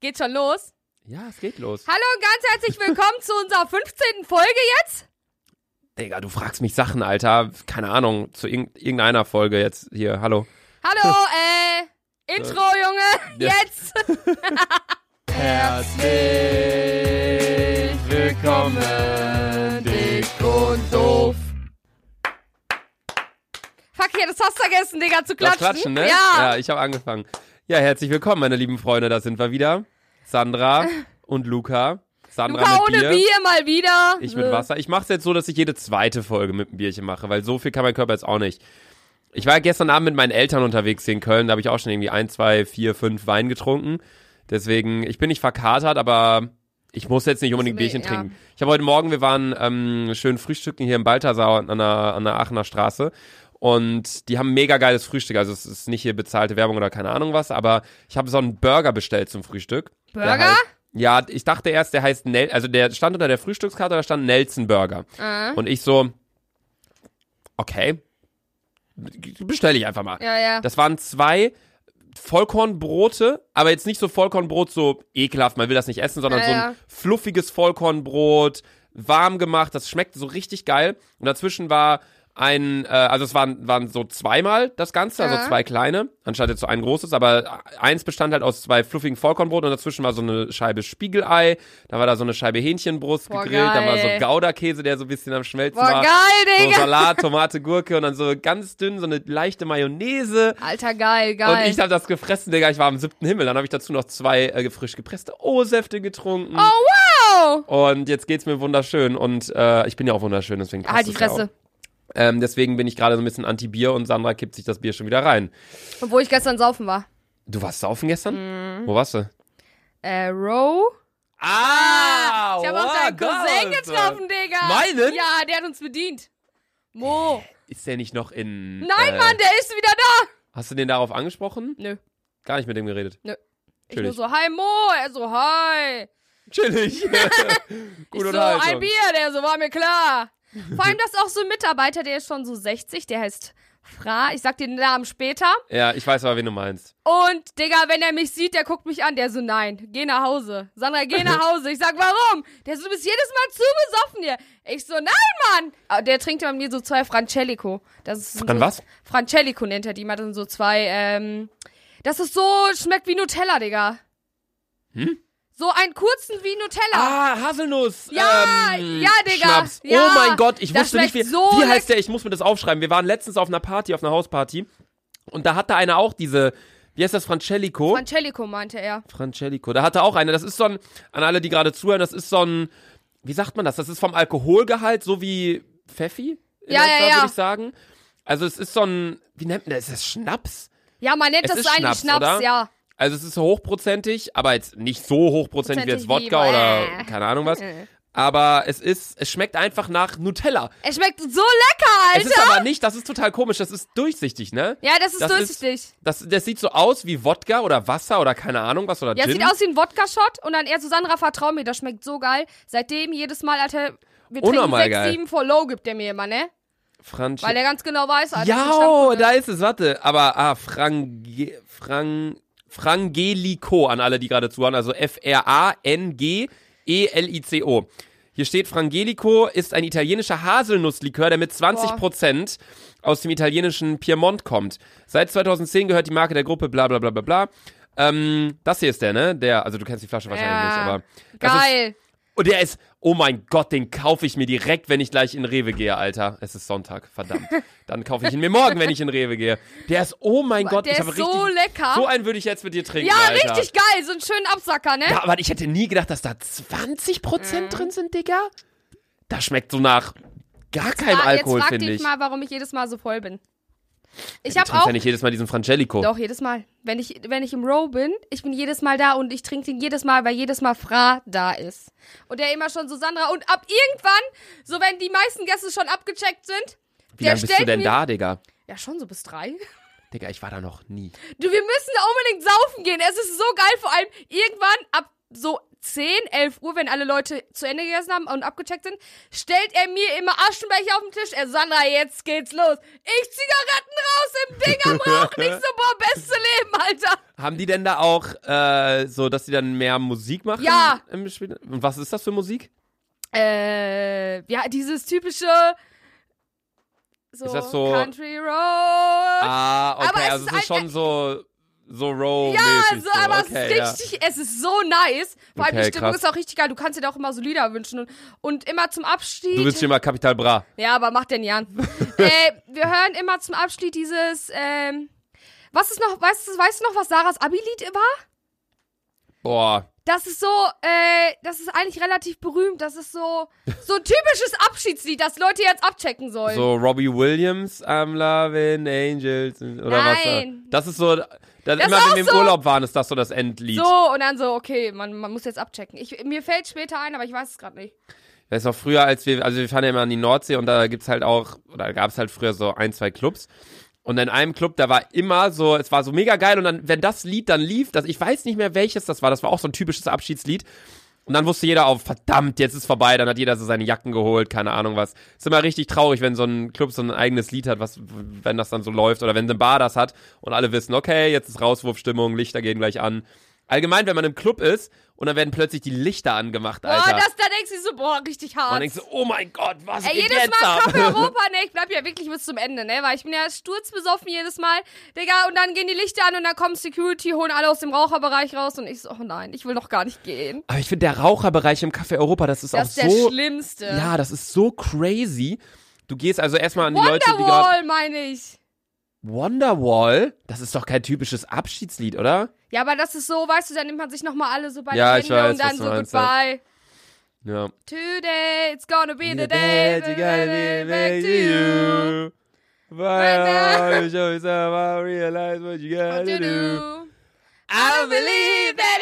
Geht schon los? Ja, es geht los. Hallo und ganz herzlich willkommen zu unserer 15. Folge jetzt. Digga, du fragst mich Sachen, Alter. Keine Ahnung, zu irg irgendeiner Folge jetzt hier. Hallo. Hallo, äh, Intro, Junge, Ja. jetzt. Herzlich willkommen, dick und doof. Fuck, hier, das hast du vergessen, Digga, zu Das klatschen. Klatschen, ne? Ja. Ja, ich habe angefangen. Ja, herzlich willkommen, meine lieben Freunde. Da sind wir wieder. Sandra und Luca. Sandra Luca mit ohne Bier. Mal wieder. Ich mit Wasser. Ich mache es jetzt so, dass ich jede zweite Folge mit einem Bierchen mache, weil so viel kann mein Körper jetzt auch nicht. Ich war gestern Abend mit meinen Eltern unterwegs hier in Köln, da habe ich auch schon irgendwie ein, zwei, vier, fünf Wein getrunken. Deswegen, ich bin nicht verkatert, aber ich muss jetzt nicht unbedingt Nee, Bierchen ja. trinken. Ich habe heute Morgen, wir waren ähm, schön frühstücken hier im Balthasar an der, an der Aachener Straße. Und die haben mega geiles Frühstück. Also es ist nicht hier bezahlte Werbung oder keine Ahnung was, aber ich habe so einen Burger bestellt zum Frühstück. Burger? heißt- ja, ich dachte erst, der heißt Nel, also der stand unter der Frühstückskarte, da stand Nelson Burger. Äh, Und ich so, okay, bestelle ich einfach mal. ja, ja. Das waren zwei Vollkornbrote, aber jetzt nicht so Vollkornbrot so ekelhaft, man will das nicht essen, sondern Ja, so ein fluffiges Vollkornbrot, warm gemacht, das schmeckt so richtig geil. Und dazwischen war ein, äh, also es waren, waren so zweimal das Ganze, also Ja. zwei kleine, anstatt jetzt so ein großes, aber eins bestand halt aus zwei fluffigen Vollkornbrot und dazwischen war so eine Scheibe Spiegelei, dann war da so eine Scheibe Hähnchenbrust Boah, gegrillt, dann war so geil. Gouda-Käse, der so ein bisschen am Schmelzen Boah, war. geil, So Digga. Salat, Tomate, Gurke und dann so ganz dünn so eine leichte Mayonnaise. Alter, geil, Und geil. ich habe das gefressen, Digga. Ich war am siebten Himmel. Dann habe ich dazu noch zwei äh, frisch gepresste O-Säfte getrunken. oh, wow. Und jetzt geht's mir wunderschön. Und äh, ich bin ja auch wunderschön, deswegen passt Halt die es ja Fresse. auch. Ähm, deswegen bin ich gerade so ein bisschen anti-Bier und Sandra kippt sich das Bier schon wieder rein. Obwohl ich gestern saufen war. Du warst saufen gestern? Mhm. Wo warst du? Äh, Row? Ah! Ich habe auch deinen Cousin getroffen, Digga. Meinen? Ja, der hat uns bedient. Mo. Ist der nicht noch in. Nein, äh, Mann, der ist wieder da. Hast du den darauf angesprochen? Nö. Gar nicht mit dem geredet. Ich nur Chillig. so, hi Mo. Er so, hi. Chillig. Ich Gute so, ein. Bier. Der so, war mir klar. Vor allem, das ist auch so ein Mitarbeiter, der ist schon so 60. Der heißt Fra. Ich sag dir den Namen später. Ja, ich weiß aber, wen du meinst. Und, Digga, wenn er mich sieht, der guckt mich an. Der so, nein, geh nach Hause. Sandra, geh nach Hause. Ich sag, warum? Der so, du bist jedes Mal zu besoffen hier. Ich so, nein, Mann. Aber der trinkt ja bei mir so zwei Francelico. Das ist Fran so, was? Francelico nennt er die. Man hat dann so zwei, ähm, das ist so, schmeckt wie Nutella, Digga. Hm? So einen kurzen wie Nutella. Ah, Haselnuss. Ja, ähm, ja, Digga, Schnaps. ja. oh mein Gott, ich wusste nicht, wie, so wie heißt der? Ich muss mir das aufschreiben. Wir waren letztens auf einer Party, auf einer Hausparty. Und da hatte einer auch diese, wie heißt das, Francelico? Francelico meinte er. Francelico. Da hatte auch einer. Das ist so ein, an alle, die gerade zuhören, das ist so ein, wie sagt man das? Das ist vom Alkoholgehalt, so wie Pfeffi. Ja, etwa, ja, ja. Würde ich sagen. Also es ist so ein, wie nennt man das? Ist das Schnaps? Ja, man nennt Es das eigentlich Schnaps, Schnaps, ja. Also es ist hochprozentig, aber jetzt nicht so hochprozentig wie jetzt wie- Wodka oder keine Ahnung was. Äh. Aber es ist, es schmeckt einfach nach Nutella. Es schmeckt so lecker, Alter. Es ist aber nicht, das ist total komisch, das ist durchsichtig, ne? ja, das ist das durchsichtig. Das, das sieht so aus wie Wodka oder Wasser oder keine Ahnung was oder Ja, es Gin. sieht aus wie ein Wodka-Shot und dann er so, Sandra, vertrau mir, das schmeckt so geil. Seitdem jedes Mal, Alter, wir trinken Unnormal 6, geil. 7 for low gibt der mir immer, ne? Franchi Weil er ganz genau weiß, Alter. ja, ist Stammkunde. da ist es, warte. Aber, ah, Frange, Frang, Frangelico an alle, die gerade zuhören. Also F-R-A-N-G-E-L-I-C-O. Hier steht, Frangelico ist ein italienischer Haselnusslikör, der mit 20% aus dem italienischen Piemont kommt. Seit 2010 gehört die Marke der Gruppe bla bla bla bla bla. Ähm, das hier ist der, ne? Der, also du kennst die Flasche wahrscheinlich Ja. nicht, aber. Das Ist, Geil. Und der ist, oh mein Gott, den kaufe ich mir direkt, wenn ich gleich in Rewe gehe, Alter. Es ist Sonntag, verdammt. Dann kaufe ich ihn mir morgen, wenn ich in Rewe gehe. Der ist, oh mein Gott, der ich ist habe so richtig. lecker. So einen würde ich jetzt mit dir trinken, ja, Alter. richtig geil. So einen schönen Absacker, ne? Ja, aber ich hätte nie gedacht, dass da 20% drin sind, Digga. Das schmeckt so nach gar keinem Alkohol, jetzt frag finde dich ich. mal, warum ich jedes Mal so voll bin. Ich habe auch ja nicht jedes Mal diesen Frangelico. Doch, jedes Mal. Wenn ich, wenn ich im Row bin, ich bin jedes Mal da und ich trinke den jedes Mal, weil jedes Mal Fra da ist. Und der immer schon so Sandra. Und ab irgendwann, so wenn die meisten Gäste schon abgecheckt sind, Wie lange bist du denn mir- da, Digga? ja schon so bis drei. Digga, ich war da noch nie. Du, wir müssen da unbedingt saufen gehen. Es ist so geil, vor allem irgendwann ab so 10, 11 Uhr, wenn alle Leute zu Ende gegessen haben und abgecheckt sind, stellt er mir immer Aschenbecher auf den Tisch. Er, Sandra, jetzt geht's los. Ich Zigaretten raus im Ding am Rauchen. Ich so, boah, beste Leben, Alter. Haben die denn da auch äh, so, dass die dann mehr Musik machen? Ja. Im Spiel? Und was ist das für Musik? Äh, ja, dieses typische so, Ist das so- Country Road. Ah, okay, Aber es also ist es ist schon so, so row Ja, so, aber okay, es ist ja. richtig, es ist so nice. Vor allem Okay, die Stimmung krass. ist auch richtig geil. Du kannst dir da auch immer so Lieder wünschen und, und immer zum Abschied. Du willst hier mal Capital Bra. ja, aber mach den Jan. äh, wir hören immer zum Abschied dieses, ähm, was ist noch, weißt du, weißt du noch, was Sarahs Abi-Lied war? Boah. Das ist so, äh, das ist eigentlich relativ berühmt. Das ist so, so ein typisches Abschiedslied, das Leute jetzt abchecken sollen. So Robbie Williams, I'm loving angels. Oder was? Nein. Das ist so, dann Das immer wenn wir im so- Urlaub waren, ist das so das Endlied. So, und dann so, okay, man, man muss jetzt abchecken. Ich, mir fällt später ein, aber ich weiß es gerade nicht. Das ist auch früher, als wir, also wir fahren ja immer an die Nordsee und da gibt's halt auch, oder gab's halt früher so ein, zwei Clubs. Und in einem Club, da war immer so, es war so mega geil und dann, wenn das Lied dann lief, das, ich weiß nicht mehr welches das war, das war auch so ein typisches Abschiedslied. Und dann wusste jeder auch, verdammt, jetzt ist vorbei, dann hat jeder so seine Jacken geholt, keine Ahnung was. Ist immer richtig traurig, wenn so ein Club so ein eigenes Lied hat, was, wenn das dann so läuft oder wenn eine Bar das hat und alle wissen, okay, jetzt ist Rauswurfstimmung, Lichter gehen gleich an. Allgemein, wenn man im Club ist und dann werden plötzlich die Lichter angemacht, Boah, Alter. das, da denkst du so, boah, richtig und hart. dann denkst du, oh mein Gott, was Ey, geht jedes jetzt Mal ab? Kaffee Europa, ne, ich bleib ja wirklich bis zum Ende, ne, weil ich bin ja sturzbesoffen jedes Mal, Digga, und dann gehen die Lichter an und dann kommt Security, holen alle aus dem Raucherbereich raus und ich so, oh nein, ich will noch gar nicht gehen. Aber ich finde, der Raucherbereich im Café Europa, das ist Das auch ist der so. Schlimmste. Ja, das ist so crazy. Du gehst also erstmal an die Leute, die gerade. Wonderwall, meine ich. Wonderwall? Das ist doch kein typisches Abschiedslied, oder? Ja, aber das ist so, weißt du, dann nimmt man sich nochmal alle so bei Ja, Händen weiß, und dann so meinst, goodbye. Ja. Today, it's gonna be the The day, day you that gotta be back to you. Now, you show yourself, I realize what you What gotta to do. do. I don't believe that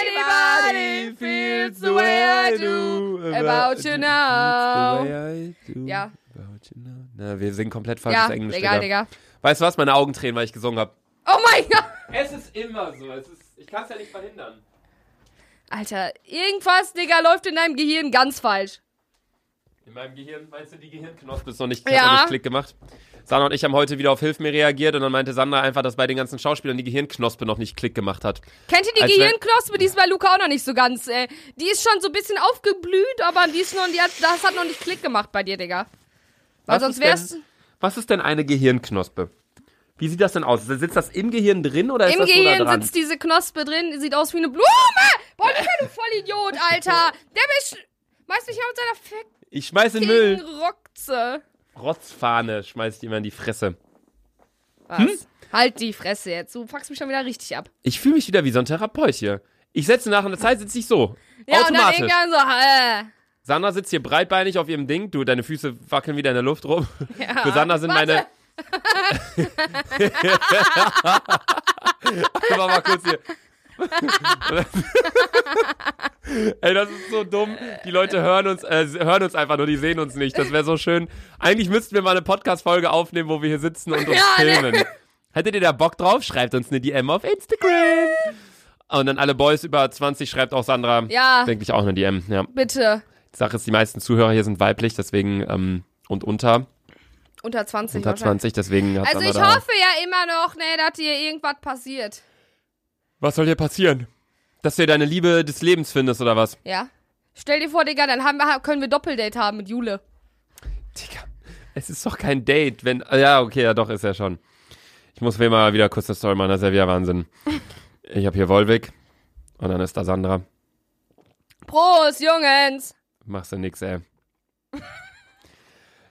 anybody feels the way I do about you now. The way I do Ja. about you now. Na, wir singen komplett falsches Ja, Englisch, egal, Digga. Digga. Weißt du was? Meine Augen tränen, weil ich gesungen habe. Oh mein Gott. Es ist immer so. Es ist, ich kann es ja nicht verhindern. Alter, irgendwas, Digga, läuft in deinem Gehirn ganz falsch. In meinem Gehirn, meinst du, die Gehirnknospe ist noch nicht, hat Ja. noch nicht Klick gemacht? Sandra und ich haben heute wieder auf Hilf mir reagiert und dann meinte Sandra einfach, dass bei den ganzen Schauspielern die Gehirnknospe noch nicht Klick gemacht hat. Kennt ihr die Als Gehirnknospe? Die ist bei Luca auch noch nicht so ganz. Äh, die ist schon so ein bisschen aufgeblüht, aber die ist noch, die hat, das hat noch nicht Klick gemacht bei dir, Digga. Weil Was sonst ist denn- wär's Was ist denn eine Gehirnknospe? Wie sieht das denn aus? Sitzt das im Gehirn drin oder ist im das nur da Gehirn dran? sitzt diese Knospe drin, sieht aus wie eine Blume. Boah, Luca, du Vollidiot, Alter. Der mich, meist mich mit seiner Ich schmeiß in Müll. Rockze. Rotzfahne schmeiß ich immer in die Fresse. Was? Hm? Halt die Fresse jetzt. Du fuckst mich schon wieder richtig ab. Ich fühle mich wieder wie so ein Therapeut hier. Ich setze nach einer Zeit, sitze ich so. Ja, und dann Automatisch. irgendwann so, äh. Sandra sitzt hier breitbeinig auf ihrem Ding. Du, deine Füße wackeln wieder in der Luft rum. Ja. Für Sandra sind Warte. meine. Einfach mal kurz hier. Ey, das ist so dumm. Die Leute hören uns, äh, hören uns einfach nur, die sehen uns nicht. Das wäre so schön. Eigentlich müssten wir mal eine Podcast-Folge aufnehmen, wo wir hier sitzen und uns Ja, ne? filmen. Hättet ihr da Bock drauf? Schreibt uns eine DM auf Instagram. Und dann alle Boys über 20 schreibt auch Sandra. Ja, Denke ich auch eine DM. Ja. bitte. Sache ist, die meisten Zuhörer hier sind weiblich, deswegen und unter Unter 20 unter wahrscheinlich. 20, deswegen hat Also ich hoffe ja immer noch, ne, dass dir irgendwas passiert. Was soll hier passieren? Dass du deine Liebe des Lebens findest oder was? Ja? Stell dir vor, Digga, dann haben wir, können wir Doppeldate haben mit Jule. Digga, es ist doch kein Date, wenn. ah, Ja, okay, ja doch, ist ja schon. Ich muss mir mal wieder kurz eine Story machen, das ist ja wieder Wahnsinn. Ich habe hier Volvic und dann ist da Sandra. Prost, Jungens! Machst du nix, ey.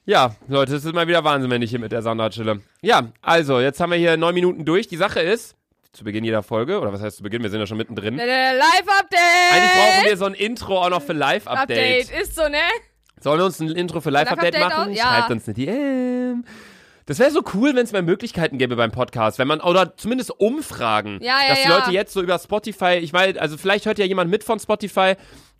Ja, Leute, es ist mal wieder Wahnsinn, wenn ich hier mit der Sandra chille. Ja, also, jetzt haben wir hier neun Minuten durch. Die Sache ist, zu Beginn jeder Folge, oder was heißt zu Beginn, wir sind ja schon mittendrin. Live-Update! Eigentlich brauchen wir so ein Intro auch noch für Live-Update. Update. Ist so, ne? Sollen wir uns ein Intro für Live-Update Live-Update machen? Ja. Schreibt uns eine DM. Das wäre so cool, wenn es mehr Möglichkeiten gäbe beim Podcast, wenn man, oder zumindest Umfragen, Ja, ja, dass die ja. Leute jetzt so über Spotify, ich meine, also vielleicht hört ja jemand mit von Spotify,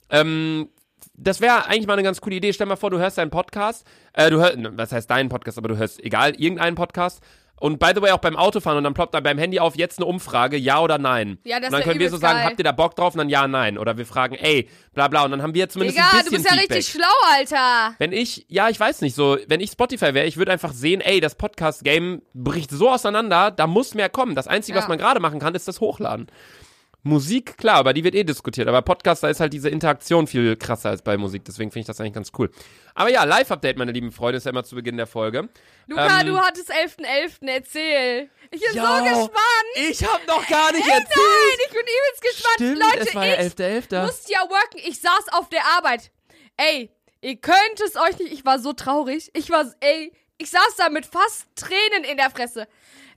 ähm, das wäre eigentlich mal eine ganz coole Idee. Stell mal vor, du hörst deinen Podcast, äh, du hörst, was heißt deinen Podcast, aber du hörst, egal, irgendeinen Podcast Und by the way, auch beim Autofahren und dann ploppt da beim Handy auf, jetzt eine Umfrage, ja oder nein. Ja, das und dann können wir so sagen, geil. habt ihr da Bock drauf? Und dann ja, nein. Oder wir fragen, ey, bla bla. Und dann haben wir zumindest Digga, ein du bisschen bist ja Feedback. richtig schlau, Alter. Wenn ich, ja, ich weiß nicht, so, wenn ich Spotify wäre, ich würde einfach sehen, ey, das Podcast-Game bricht so auseinander, da muss mehr kommen. Das Einzige, Ja. was man gerade machen kann, ist das Hochladen. Musik, klar, aber die wird eh diskutiert. Aber Podcast, da ist halt diese Interaktion viel krasser als bei Musik. Deswegen finde ich das eigentlich ganz cool. Aber ja, Live-Update, meine lieben Freunde, ist ja immer zu Beginn der Folge. Luca, Ähm, du hattest 11.11. Erzähl. Ich bin Jo, so gespannt. Ich hab noch gar nicht Nein, erzählt. ich bin übelst gespannt. Stimmt, Leute, es war ja ich 11.11. musste ja worken. Ich saß auf der Arbeit. Ey, ihr könnt es euch nicht. Ich war so traurig. Ich war, ey, ich saß da mit fast Tränen in der Fresse.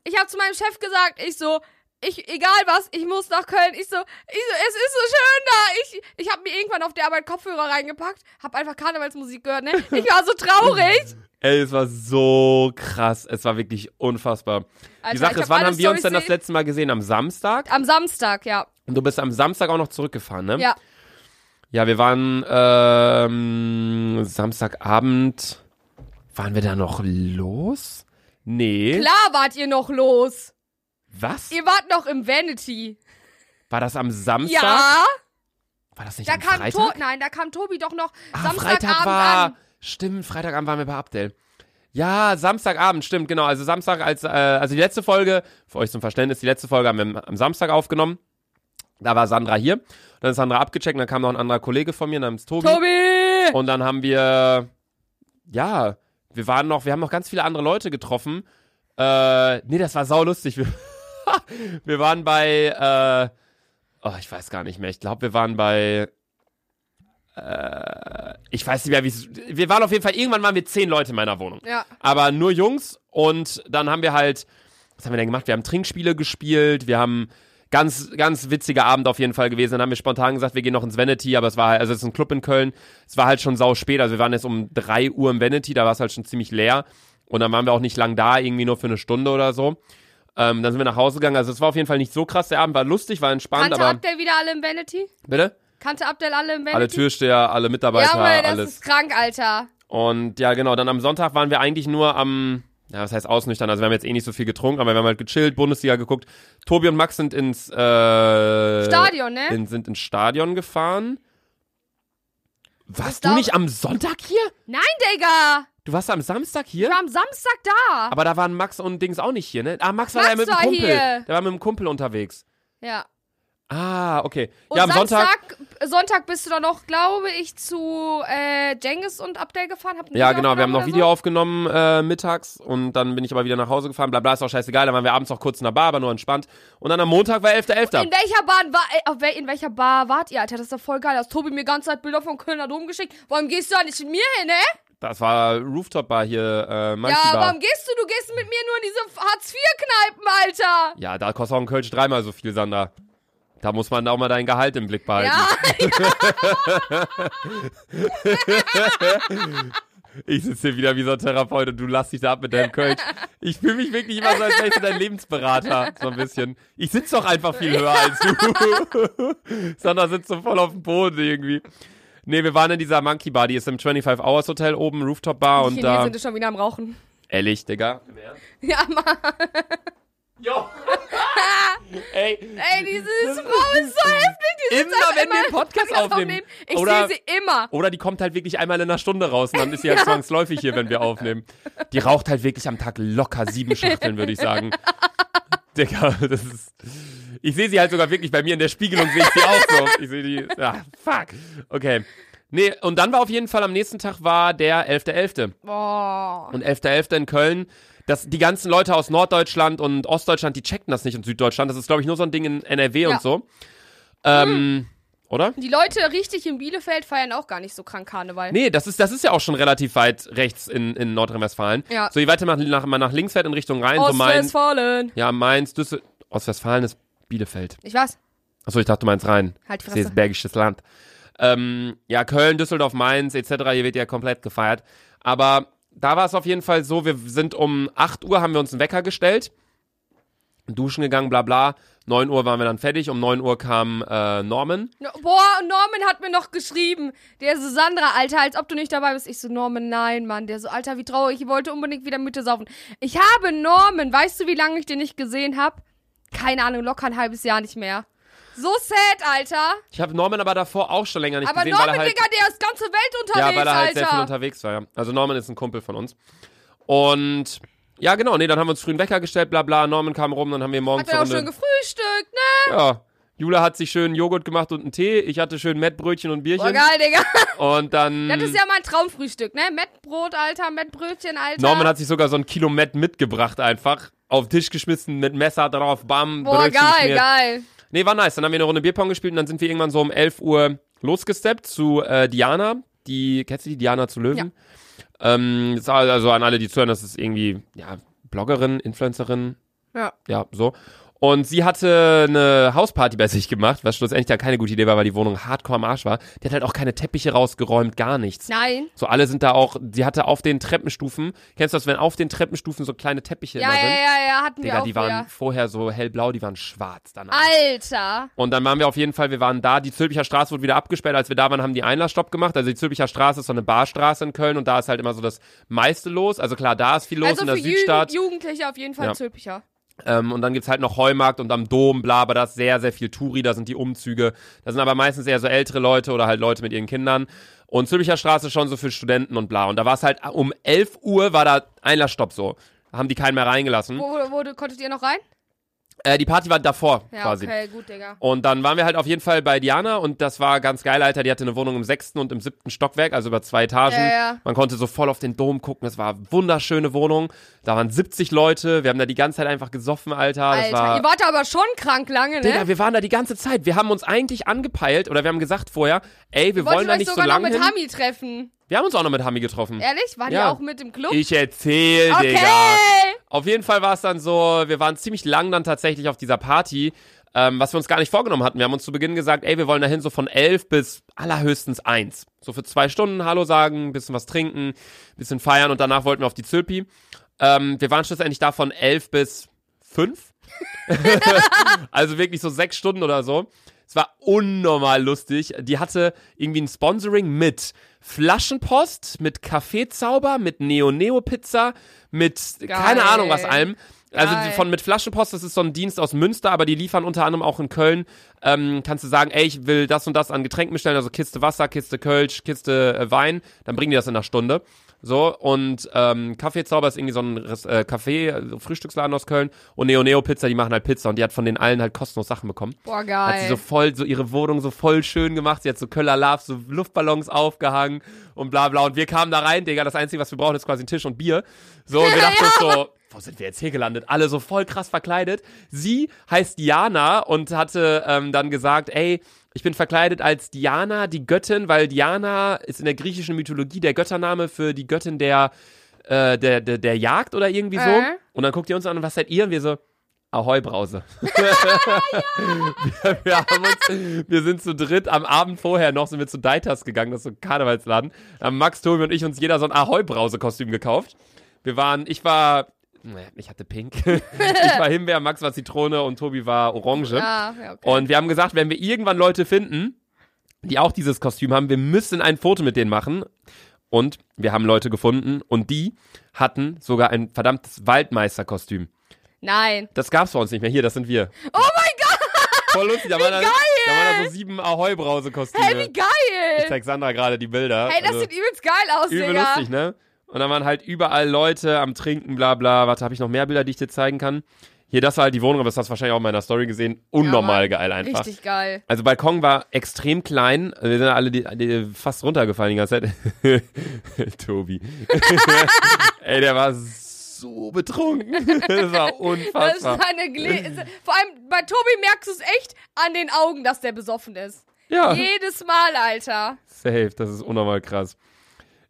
Ich habe zu meinem Chef gesagt, ich so, ich, egal was, ich muss nach Köln. Ich so, ich so, es ist so schön da. Ich, ich habe mir irgendwann auf der Arbeit Kopfhörer reingepackt, habe einfach Karnevalsmusik gehört, ne? Ich war so traurig. Ey, es war so krass. Es war wirklich unfassbar. Alter, Die Sache ist, hab wann alle haben wir uns Storys denn das letzte Mal gesehen? Am Samstag? Am Samstag, ja. Und du bist am Samstag auch noch zurückgefahren, ne? Ja. Ja, wir waren ähm, Samstagabend. Waren wir da noch los? Nee. Klar wart ihr noch los. Was? Ihr wart noch im Vanity. War das am Samstag? Ja. War das nicht Da am kam Freitag? to Nein, da kam Tobi doch noch ah, Samstagabend Freitag war. an. Stimmt, Freitagabend waren wir bei Abdel. Ja, Samstagabend, stimmt, genau. Also Samstag als, äh, also die letzte Folge, für euch zum Verständnis, die letzte Folge haben wir am- am Samstag aufgenommen. Da war Sandra hier. Dann ist Sandra abgecheckt, dann kam noch ein anderer Kollege von mir namens Tobi. Tobi! Und dann haben wir, ja, wir waren noch, wir haben noch ganz viele andere Leute getroffen. Äh, nee, das war saulustig. Wir, wir waren bei, äh, oh, ich weiß gar nicht mehr. Ich glaube, wir waren bei, äh, ich weiß nicht mehr, wie es, wir waren auf jeden Fall, irgendwann waren wir zehn Leute in meiner Wohnung. Ja. Aber nur Jungs und dann haben wir halt, was haben wir denn gemacht? Wir haben Trinkspiele gespielt, wir haben ganz, ganz witziger Abend auf jeden Fall gewesen. Dann haben wir spontan gesagt, wir gehen noch ins Vanity, aber es war halt, also es ist ein Club in Köln. Es war halt schon sau spät, also wir waren jetzt um drei Uhr im Vanity, da war es halt schon ziemlich leer. Und dann waren wir auch nicht lang da, irgendwie nur für eine Stunde oder so. Ähm, dann sind wir nach Hause gegangen. Also es war auf jeden Fall nicht so krass. Der Abend war lustig, war entspannt, Kannte aber. Abdel wieder alle im Vanity? Bitte? Kannte Abdel alle im Vanity? Alle Türsteher, alle Mitarbeiter, Ja, das alles. ist krank, Alter. Und ja, genau, dann am Sonntag waren wir eigentlich nur am, ja, was heißt ausnüchtern? Also wir haben jetzt eh nicht so viel getrunken, aber wir haben halt gechillt, Bundesliga geguckt. Tobi und Max sind ins äh, Stadion, ne? In, sind ins Stadion gefahren. Warst du nicht am Sonntag hier? Nein, Digga! Du warst am Samstag Ich hier? war am Samstag da. Aber da waren Max und Dings auch nicht hier, ne? Ah, Max war Max ja mit dem war Kumpel. hier. Der war mit dem Kumpel unterwegs. ja. Ah, okay. Und ja, am Sonntag. Samstag, Sonntag bist du dann noch, glaube ich, zu äh, Jengis und Abdel gefahren. Habt ein Ja, Video genau, wir haben noch Video oder aufgenommen äh, mittags und dann bin ich aber wieder nach Hause gefahren. Bla bla, ist auch scheißegal. Dann waren wir abends noch kurz in der Bar, aber nur entspannt. Und dann am Montag war 11.11. so? In welcher Bar war, äh, in welcher Bar wart ihr, Alter? Das ist doch voll geil. Hast Tobi mir ganze Zeit Bilder vom Kölner Dom geschickt. Warum gehst du da nicht mit mir hin, ne? Das war Rooftop-Bar hier, äh, Monkey Ja, Bar. warum gehst du? Du gehst mit mir nur in diese Hartz-IV-Kneipen, Alter. Ja, da kostet auch ein Kölsch dreimal so viel, Sander. Da muss man auch mal dein Gehalt im Blick behalten. Ja, Ich sitze hier wieder wie so ein Therapeut und du lass dich da ab mit deinem Kölsch. Ich fühle mich wirklich immer so, als wäre ich so dein Lebensberater. So ein bisschen. Ich sitze doch einfach viel höher als du. Sander sitzt so voll auf dem Boden irgendwie. Nee, wir waren in dieser Monkey Bar, die ist im 25 Hours Hotel oben, Rooftop Bar Die und da. sind schon wieder am Rauchen. Ehrlich, Digga. Ja, Mann. Jo. Ey, Ey, diese Frau ist so heftig. Die Immer einfach wenn wir einen immer Podcast Podcast aufnehmen. Ich Oder- sehe sie immer. Oder die kommt halt wirklich einmal in einer Stunde raus und dann ist sie ja, zwangsläufig hier, wenn wir aufnehmen. Die raucht halt wirklich am Tag locker sieben Schachteln, würde ich sagen. Digga, das ist. Ich sehe sie halt sogar wirklich bei mir in der Spiegelung, sehe ich sie auch so. Ich sehe die. Ah, fuck. Okay. Nee, und dann war auf jeden Fall am nächsten Tag war der 11.11. Boah. Und 11.11. in Köln. Das, die ganzen Leute aus Norddeutschland und Ostdeutschland, die checkten das nicht und Süddeutschland. Das ist, glaube ich, nur so ein Ding in NRW Ja. und so. Ähm, oder? Die Leute richtig in Bielefeld feiern auch gar nicht so krank Karneval. Nee, das ist, das ist ja auch schon relativ weit rechts in, in Nordrhein-Westfalen. Ja. So, je weiter man nach, man nach links fährt in Richtung Rhein, so Mainz. Ostwestfalen. Ja, Mainz, Düssel. Ostwestfalen ist Bielefeld. Ich weiß. Achso, ich dachte, du meinst Rhein. Halt die Das Fresse. ist bergisches Land. Ähm, ja, Köln, Düsseldorf, Mainz etc. Hier wird ja komplett gefeiert. Aber da war es auf jeden Fall so, wir sind um 8 Uhr, haben wir uns einen Wecker gestellt. duschen gegangen, bla bla. 9 Uhr waren wir dann fertig, um 9 Uhr kam äh, Norman. No- Boah, Norman hat mir noch geschrieben. Der so, Sandra, Alter, als ob du nicht dabei bist. Ich so, Norman, nein, Mann. Der so, Alter, wie traurig. Ich wollte unbedingt wieder mit dir saufen. Ich habe Norman, weißt du, wie lange ich den nicht gesehen habe? Keine Ahnung, locker ein halbes Jahr nicht mehr. So sad, Alter. Ich habe Norman aber davor auch schon länger nicht Aber gesehen, Norman, weil er halt, Digga, der ist ganze Welt unterwegs, ja, weil er halt Alter. sehr viel unterwegs war. Ja. Also Norman ist ein Kumpel von uns. Und ja, genau, nee, dann haben wir uns früh einen Wecker gestellt, bla bla. Norman kam rum, dann haben wir morgens hat er auch eine schön Runde. gefrühstückt, ne? Ja. Jula hat sich schön Joghurt gemacht und einen Tee. Ich hatte schön Mettbrötchen und Boah, Bierchen. geil, Digga. Und dann. Das ist ja mein Traumfrühstück, ne? Mettbrot, Alter, Mettbrötchen, Alter. Norman hat sich sogar so ein Kilo Mett mitgebracht einfach. Auf den Tisch geschmissen, mit Messer drauf, bam, Boah, geil, geil. Nee, war nice. Dann haben wir eine Runde Bierpong gespielt und dann sind wir irgendwann so um 11 Uhr losgesteppt zu äh, Diana. Die, kennst du die Diana zu Löwen? Ähm, das war also an alle, die zuhören, das ist irgendwie, ja, Bloggerin, Influencerin, Ja. ja, so. Und sie hatte eine Hausparty bei sich gemacht, was schlussendlich dann keine gute Idee war, weil die Wohnung hardcore am Arsch war. Die hat halt auch keine Teppiche rausgeräumt, gar nichts. Nein. So alle sind da auch, sie hatte auf den Treppenstufen, kennst du das, wenn auf den Treppenstufen so kleine Teppiche Ja, immer ja, sind? ja, ja, hatten wir Digga, auch die waren wieder. vorher so hellblau, die waren schwarz danach. Alter. Und dann waren wir auf jeden Fall, wir waren da, die Zülpicher Straße wurde wieder abgesperrt. Als wir da waren, haben die Einlassstopp gemacht. Also die Zülpicher Straße ist so eine Barstraße in Köln und da ist halt immer so das meiste los. Also klar, da ist viel los also in der für Südstadt. Jugend, Jugendliche auf jeden Fall Ja. Zülpicher. Ähm, und dann gibt's halt noch Heumarkt und am Dom, bla, aber da ist sehr, sehr viel Touri, da sind die Umzüge. Da sind aber meistens eher so ältere Leute oder halt Leute mit ihren Kindern. Und Zülpicher Straße schon so für Studenten und bla. Und da war es halt um 11 Uhr war da Einlassstopp so. Haben die keinen mehr reingelassen. Wo, wo, wo konntet ihr noch rein? Äh, die Party war davor Ja, quasi. okay, gut, Digga. Und dann waren wir halt auf jeden Fall bei Diana und das war ganz geil, Alter. Die hatte eine Wohnung im sechsten und im siebten Stockwerk, also über zwei Etagen. Ja, ja. Man konnte so voll auf den Dom gucken. Es war eine wunderschöne Wohnung. Da waren 70 Leute. Wir haben da die ganze Zeit einfach gesoffen, Alter. Das Alter, war, ihr wart aber schon krank lange, ne? Digga, wir waren da die ganze Zeit. Wir haben uns eigentlich angepeilt oder wir haben gesagt vorher, ey, wir wollen da nicht so sogar noch lange mit hin. Hami treffen. Wir haben uns auch noch mit Hami getroffen. Ehrlich? Waren Ja. die auch mit im Club? Ich erzähl, okay. Digga. Auf jeden Fall war es dann so, wir waren ziemlich lang dann tatsächlich auf dieser Party, ähm, was wir uns gar nicht vorgenommen hatten. Wir haben uns zu Beginn gesagt, ey, wir wollen dahin so von elf bis allerhöchstens eins. So für zwei Stunden Hallo sagen, bisschen was trinken, bisschen feiern und danach wollten wir auf die Zülpi. Ähm, wir waren schlussendlich da von elf bis fünf. also wirklich so sechs Stunden oder so. Es war unnormal lustig. Die hatte irgendwie ein Sponsoring mit Flaschenpost, mit Kaffeezauber, mit Neo-Neo-Pizza, mit keine Ahnung was allem. Also Geil. von mit Flaschenpost, das ist so ein Dienst aus Münster, aber die liefern unter anderem auch in Köln. Ähm, kannst du sagen, ey, ich will das und das an Getränken bestellen, also Kiste Wasser, Kiste Kölsch, Kiste äh, Wein, dann bringen die das in einer Stunde. So, und ähm, Kaffeezauber ist irgendwie so ein äh, Café, Frühstücksladen aus Köln. Und Neo Neo Pizza, die machen halt Pizza und die hat von den allen halt kostenlos Sachen bekommen. Boah, Hat geil. sie so voll, so ihre Wohnung so voll schön gemacht. Sie hat so Köller Love, so Luftballons aufgehangen und bla bla. Und wir kamen da rein, Digga. Das Einzige, was wir brauchen, ist quasi ein Tisch und Bier. So, und wir dachten uns so, wo sind wir jetzt hier gelandet? Alle so voll krass verkleidet. Sie heißt Diana und hatte ähm, dann gesagt, ey, ich bin verkleidet als Diana, die Göttin, weil Diana ist in der griechischen Mythologie der Göttername für die Göttin der, äh, der, der, der Jagd oder irgendwie so. Äh. Und dann guckt ihr uns an, was seid ihr? Und wir so, Ahoi Brause. wir, wir, uns, wir sind zu dritt am Abend vorher noch, sind wir zu Deitas gegangen, das ist so ein Karnevalsladen. Da haben Max, Tobi und ich uns jeder so ein Ahoi Brause Kostüm gekauft. Wir waren, ich war, ich hatte Pink. ich war Himbeer, Max war Zitrone und Tobi war Orange. Ah, ja, okay. Und wir haben gesagt, wenn wir irgendwann Leute finden, die auch dieses Kostüm haben, wir müssen ein Foto mit denen machen. Und wir haben Leute gefunden und die hatten sogar ein verdammtes Waldmeisterkostüm. Nein. Das gab's bei uns nicht mehr. Hier, das sind wir. Oh mein Gott, Voll lustig. Da waren, da, geil! da waren da so sieben Ahoi-Brause-Kostüme. hey, wie ich geil. zeig Sandra gerade die Bilder. Hey, das Also, sieht übelst geil aus, übel Digga. lustig, ne? Und da waren halt überall Leute am Trinken, bla bla. Warte, habe ich noch mehr Bilder, die ich dir zeigen kann? Hier, das war halt die Wohnung, aber das hast du wahrscheinlich auch in meiner Story gesehen. Unnormal Mann. geil einfach. Richtig geil. Also Balkon war extrem klein. Wir sind alle die, die fast runtergefallen die ganze Zeit. Tobi. Ey, der war so betrunken. Das war Das ist unfassbar. eine Gle Vor allem bei Tobi merkst du es echt an den Augen, dass der besoffen ist. Ja, Jedes Mal, Alter. safe. Das ist unnormal krass.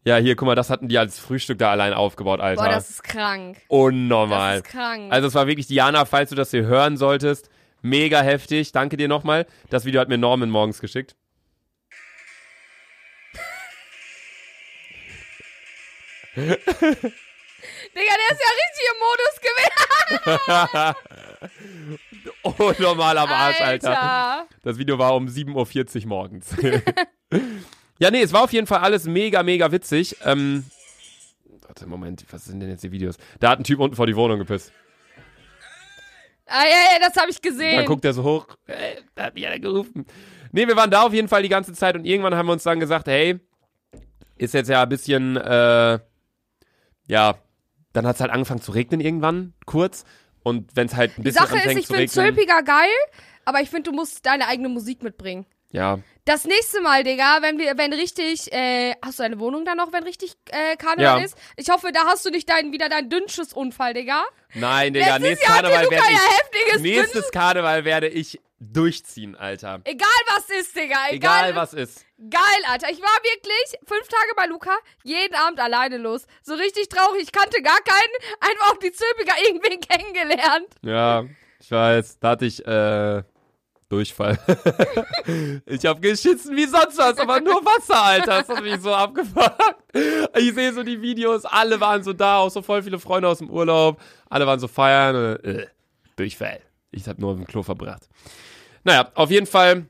Ja, hier, guck mal, das hatten die als Frühstück da allein aufgebaut, Alter. Boah, das ist krank. Unnormal. Das ist krank. Also es war wirklich Diana, falls du das hier hören solltest, mega heftig. Danke dir nochmal. Das Video hat mir Norman morgens geschickt. Digga, der ist ja richtig im Modus gewesen. Oh, normal am Arsch, Alter. Alter. Das Video war um 7.40 Uhr morgens. ja, nee, es war auf jeden Fall alles mega, mega witzig. Ähm, warte, Moment, was sind denn jetzt die Videos? Da hat ein Typ unten vor die Wohnung gepisst. Ah, ja, ja, das habe ich gesehen. Dann guckt er so hoch. Äh, da hat mich einer gerufen. Nee, wir waren da auf jeden Fall die ganze Zeit und irgendwann haben wir uns dann gesagt, hey, ist jetzt ja ein bisschen, äh, ja, dann hat es halt angefangen zu regnen irgendwann, kurz. Und wenn es halt ein Die bisschen Sache ist, ich finde regnen. Zölpiger geil, aber ich finde, du musst deine eigene Musik mitbringen. Ja, Das nächste Mal, Digga, wenn wir, wenn richtig, äh, hast du deine Wohnung da noch, wenn richtig äh, Karneval Ja. ist? Ich hoffe, da hast du nicht deinen, wieder deinen Dünnschuss-Unfall, Digga. nein, Digga, nächstes Jahr hatte Karneval werde ich, nächstes Karneval werde ich durchziehen, Alter. Egal was ist, Digga. Egal, Egal was ist. Geil, Alter. Ich war wirklich fünf Tage bei Luca, jeden Abend alleine los. So richtig traurig. Ich kannte gar keinen. Einfach auf die Zülpiger irgendwen kennengelernt. Ja, ich weiß, da hatte ich, äh, Durchfall. ich hab geschissen wie sonst was, aber nur Wasser, Alter. Das hat mich so abgefuckt. Ich sehe so die Videos, alle waren so da, auch so voll viele Freunde aus dem Urlaub. Alle waren so feiern. Und, äh, Durchfall. Ich hab nur auf dem Klo verbracht. Naja, auf jeden Fall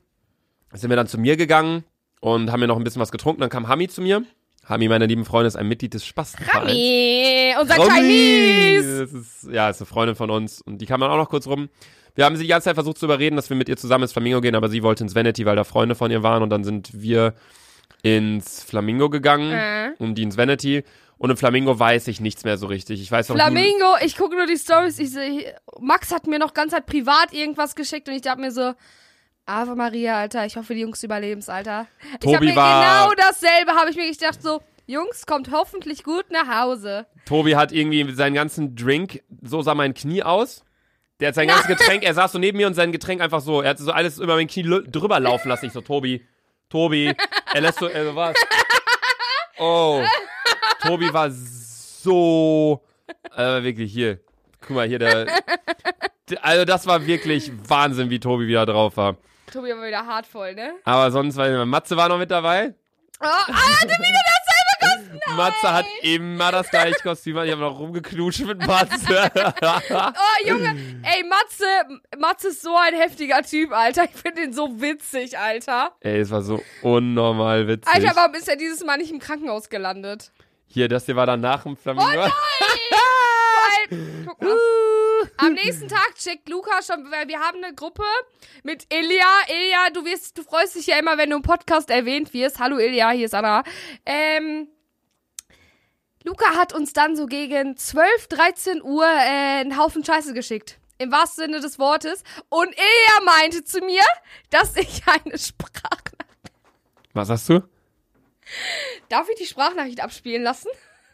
sind wir dann zu mir gegangen und haben mir noch ein bisschen was getrunken. Dann kam Hami zu mir. Hami, meine lieben Freunde, ist ein Mitglied des Spastenvereins. Nee, unser! Chinese. Ist, ja, ist eine Freundin von uns und die kam dann auch noch kurz rum. Wir haben sie die ganze Zeit versucht zu überreden, dass wir mit ihr zusammen ins Flamingo gehen, aber sie wollte ins Vanity, weil da Freunde von ihr waren und dann sind wir ins Flamingo gegangen, Äh. um die ins Vanity. Und im Flamingo weiß ich nichts mehr so richtig. Ich weiß noch Flamingo, ich gucke nur die Stories. Ich sehe, Max hat mir noch ganz halt privat irgendwas geschickt und ich dachte mir so, Ave Maria, Alter, ich hoffe, die Jungs überleben's, Alter. ich hab Tobi mir war- genau dasselbe, habe ich mir gedacht, so, Jungs, kommt hoffentlich gut nach Hause. Tobi hat irgendwie seinen ganzen Drink, so sah mein Knie aus. Der hat sein ganzes Getränk, er saß so neben mir und sein Getränk einfach so, er hat so alles über mein Knie drüber laufen lassen. Ich so, Tobi, Tobi, er lässt so, also was? Oh, Tobi war so, äh, wirklich hier, guck mal hier, der, also das war wirklich Wahnsinn, wie Tobi wieder drauf war. Tobi war wieder hart voll, ne? Aber sonst, weil Matze war noch mit dabei. Oh, ah, wieder dasselbe Kostüm. Matze hat immer das gleiche Kostüm, ich habe noch rumgeknutscht mit Matze. Oh, Junge, ey, Matze, Matze ist so ein heftiger Typ, Alter. Ich finde ihn so witzig, Alter. Ey, es war so unnormal witzig. Alter, warum ist er dieses Mal nicht im Krankenhaus gelandet? Hier, das hier war dann nach dem Flamingo. Weil, guck mal. Am nächsten Tag checkt Luca schon, weil wir haben eine Gruppe mit Ilja. Ilja, du wirst, du freust dich ja immer, wenn du im Podcast erwähnt wirst. Hallo Ilja, hier ist Anna. Ähm, Luca hat uns dann so gegen 12, 13 Uhr äh, einen Haufen Scheiße geschickt. Im wahrsten Sinne des Wortes. Und Ilja meinte zu mir, dass ich eine Sprachnachricht. Was hast du? Darf ich die Sprachnachricht abspielen lassen?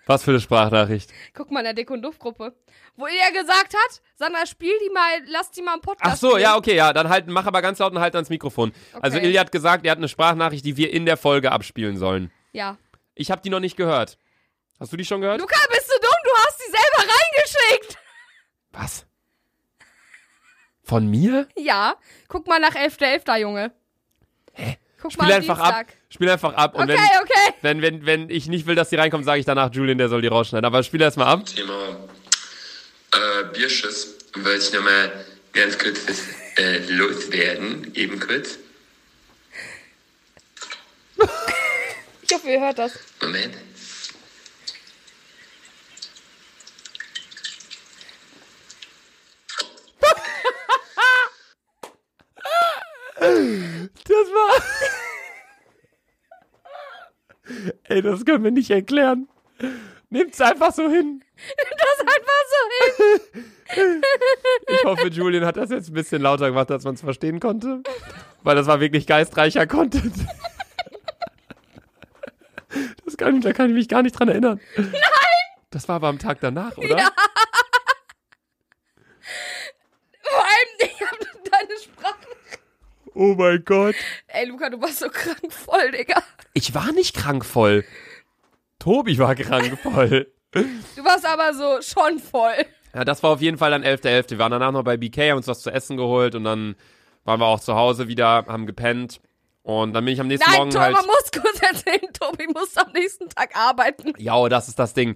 Was für eine Sprachnachricht? Guck mal in der Dick- und Duft-Gruppe. Wo er gesagt hat, Sandra, spiel die mal, lass die mal im Podcast Ach so, spielen. ja, okay, ja, dann halt, mach aber ganz laut und halt ans Mikrofon. Also Okay. Ilja hat gesagt, er hat eine Sprachnachricht, die wir in der Folge abspielen sollen. Ja. Ich habe die noch nicht gehört. Hast du die schon gehört? Luca, bist du dumm? Du hast die selber reingeschickt. Was? Von mir? Ja. Guck mal nach 11.11., Junge. Hä? Guck Spiel mal einfach Dienstag. ab. Spiel einfach ab. Und Okay, wenn, okay. wenn, wenn, wenn ich nicht will, dass die reinkommt, sage ich danach, Julian, der soll die rausschneiden. Aber spiel erst mal ab. Thema äh, Bierschuss wollte ich nochmal ganz kurz was äh, loswerden, eben kurz. Ich hoffe, ihr hört das. Moment. Das war. Ey, das können wir nicht erklären. Nimmt's einfach so hin. Das einfach so hin. Ich hoffe, Julian hat das jetzt ein bisschen lauter gemacht, dass man es verstehen konnte. Weil das war wirklich geistreicher Content. Das kann, da kann ich mich gar nicht dran erinnern. Nein! Das war aber am Tag danach, oder? Ja. Vor allem, ich hab deine Sprache. Oh mein Gott. Ey, Luca, du warst so krank voll, Digga. Ich war nicht krankvoll. Tobi war krankvoll. Du warst aber so schon voll. Ja, das war auf jeden Fall dann 11.11. Wir waren danach noch bei BK, haben uns was zu essen geholt und dann waren wir auch zu Hause wieder, haben gepennt. Und dann bin ich am nächsten Nein, Morgen Tobi, halt. man muss kurz erzählen, Tobi muss am nächsten Tag arbeiten. Ja, oh, das ist das Ding.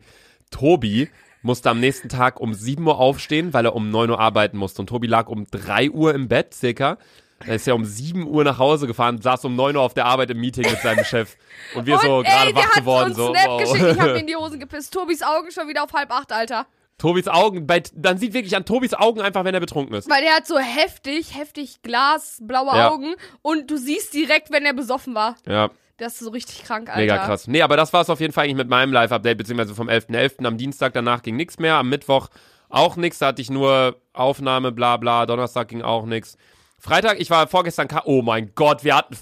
Tobi musste am nächsten Tag um 7 Uhr aufstehen, weil er um 9 Uhr arbeiten musste. Und Tobi lag um 3 Uhr im Bett, circa. Er ist ja um 7 Uhr nach Hause gefahren, saß um 9 Uhr auf der Arbeit im Meeting mit seinem Chef. Und wir so Und, gerade ey, der wach geworden. uns So, Snap wow. geschickt, ich hab mir in die Hosen gepisst. Tobis Augen schon wieder auf halb acht, Alter. Tobis Augen, bei, dann sieht wirklich an Tobis Augen einfach, wenn er betrunken ist. Weil der hat so heftig, heftig glasblaue Ja. Augen und du siehst direkt, wenn er besoffen war. Ja, Das ist so richtig krank, Alter. mega krass. Nee, aber das war es auf jeden Fall eigentlich mit meinem Live-Update, beziehungsweise vom 11.11. Am Dienstag danach ging nichts mehr, am Mittwoch auch nichts, da hatte ich nur Aufnahme, bla bla, Donnerstag ging auch nichts. Freitag, ich war vorgestern, oh mein Gott, wir hatten,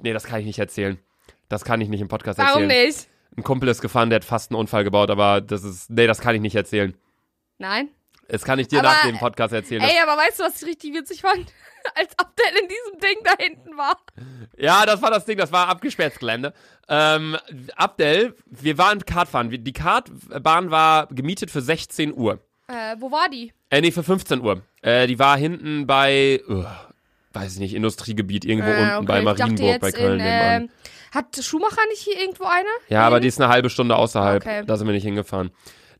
nee, das kann ich nicht erzählen. Das kann ich nicht im Podcast Warum erzählen. nicht? Ein Kumpel ist gefahren, der hat fast einen Unfall gebaut, aber das ist, nee, das kann ich nicht erzählen. Nein? Das kann ich dir Aber, nach dem Podcast erzählen. Ey, aber weißt du, was ich richtig witzig fand? Als Abdel in diesem Ding da hinten war. ja, das war das Ding, das war abgesperrtes Gelände. Ähm, Abdel, wir waren Kartfahren. Die Kartbahn war gemietet für 16 Uhr. Äh, wo war die? Äh, nee, für 15 Uhr. Äh, die war hinten bei, uh, weiß ich nicht, Industriegebiet, irgendwo Äh, unten bei ich dachte Marienburg, bei Köln in, ähm, Hat Schumacher nicht hier irgendwo eine? Ja, aber die ist eine halbe Stunde außerhalb. Okay. Da sind wir nicht hingefahren.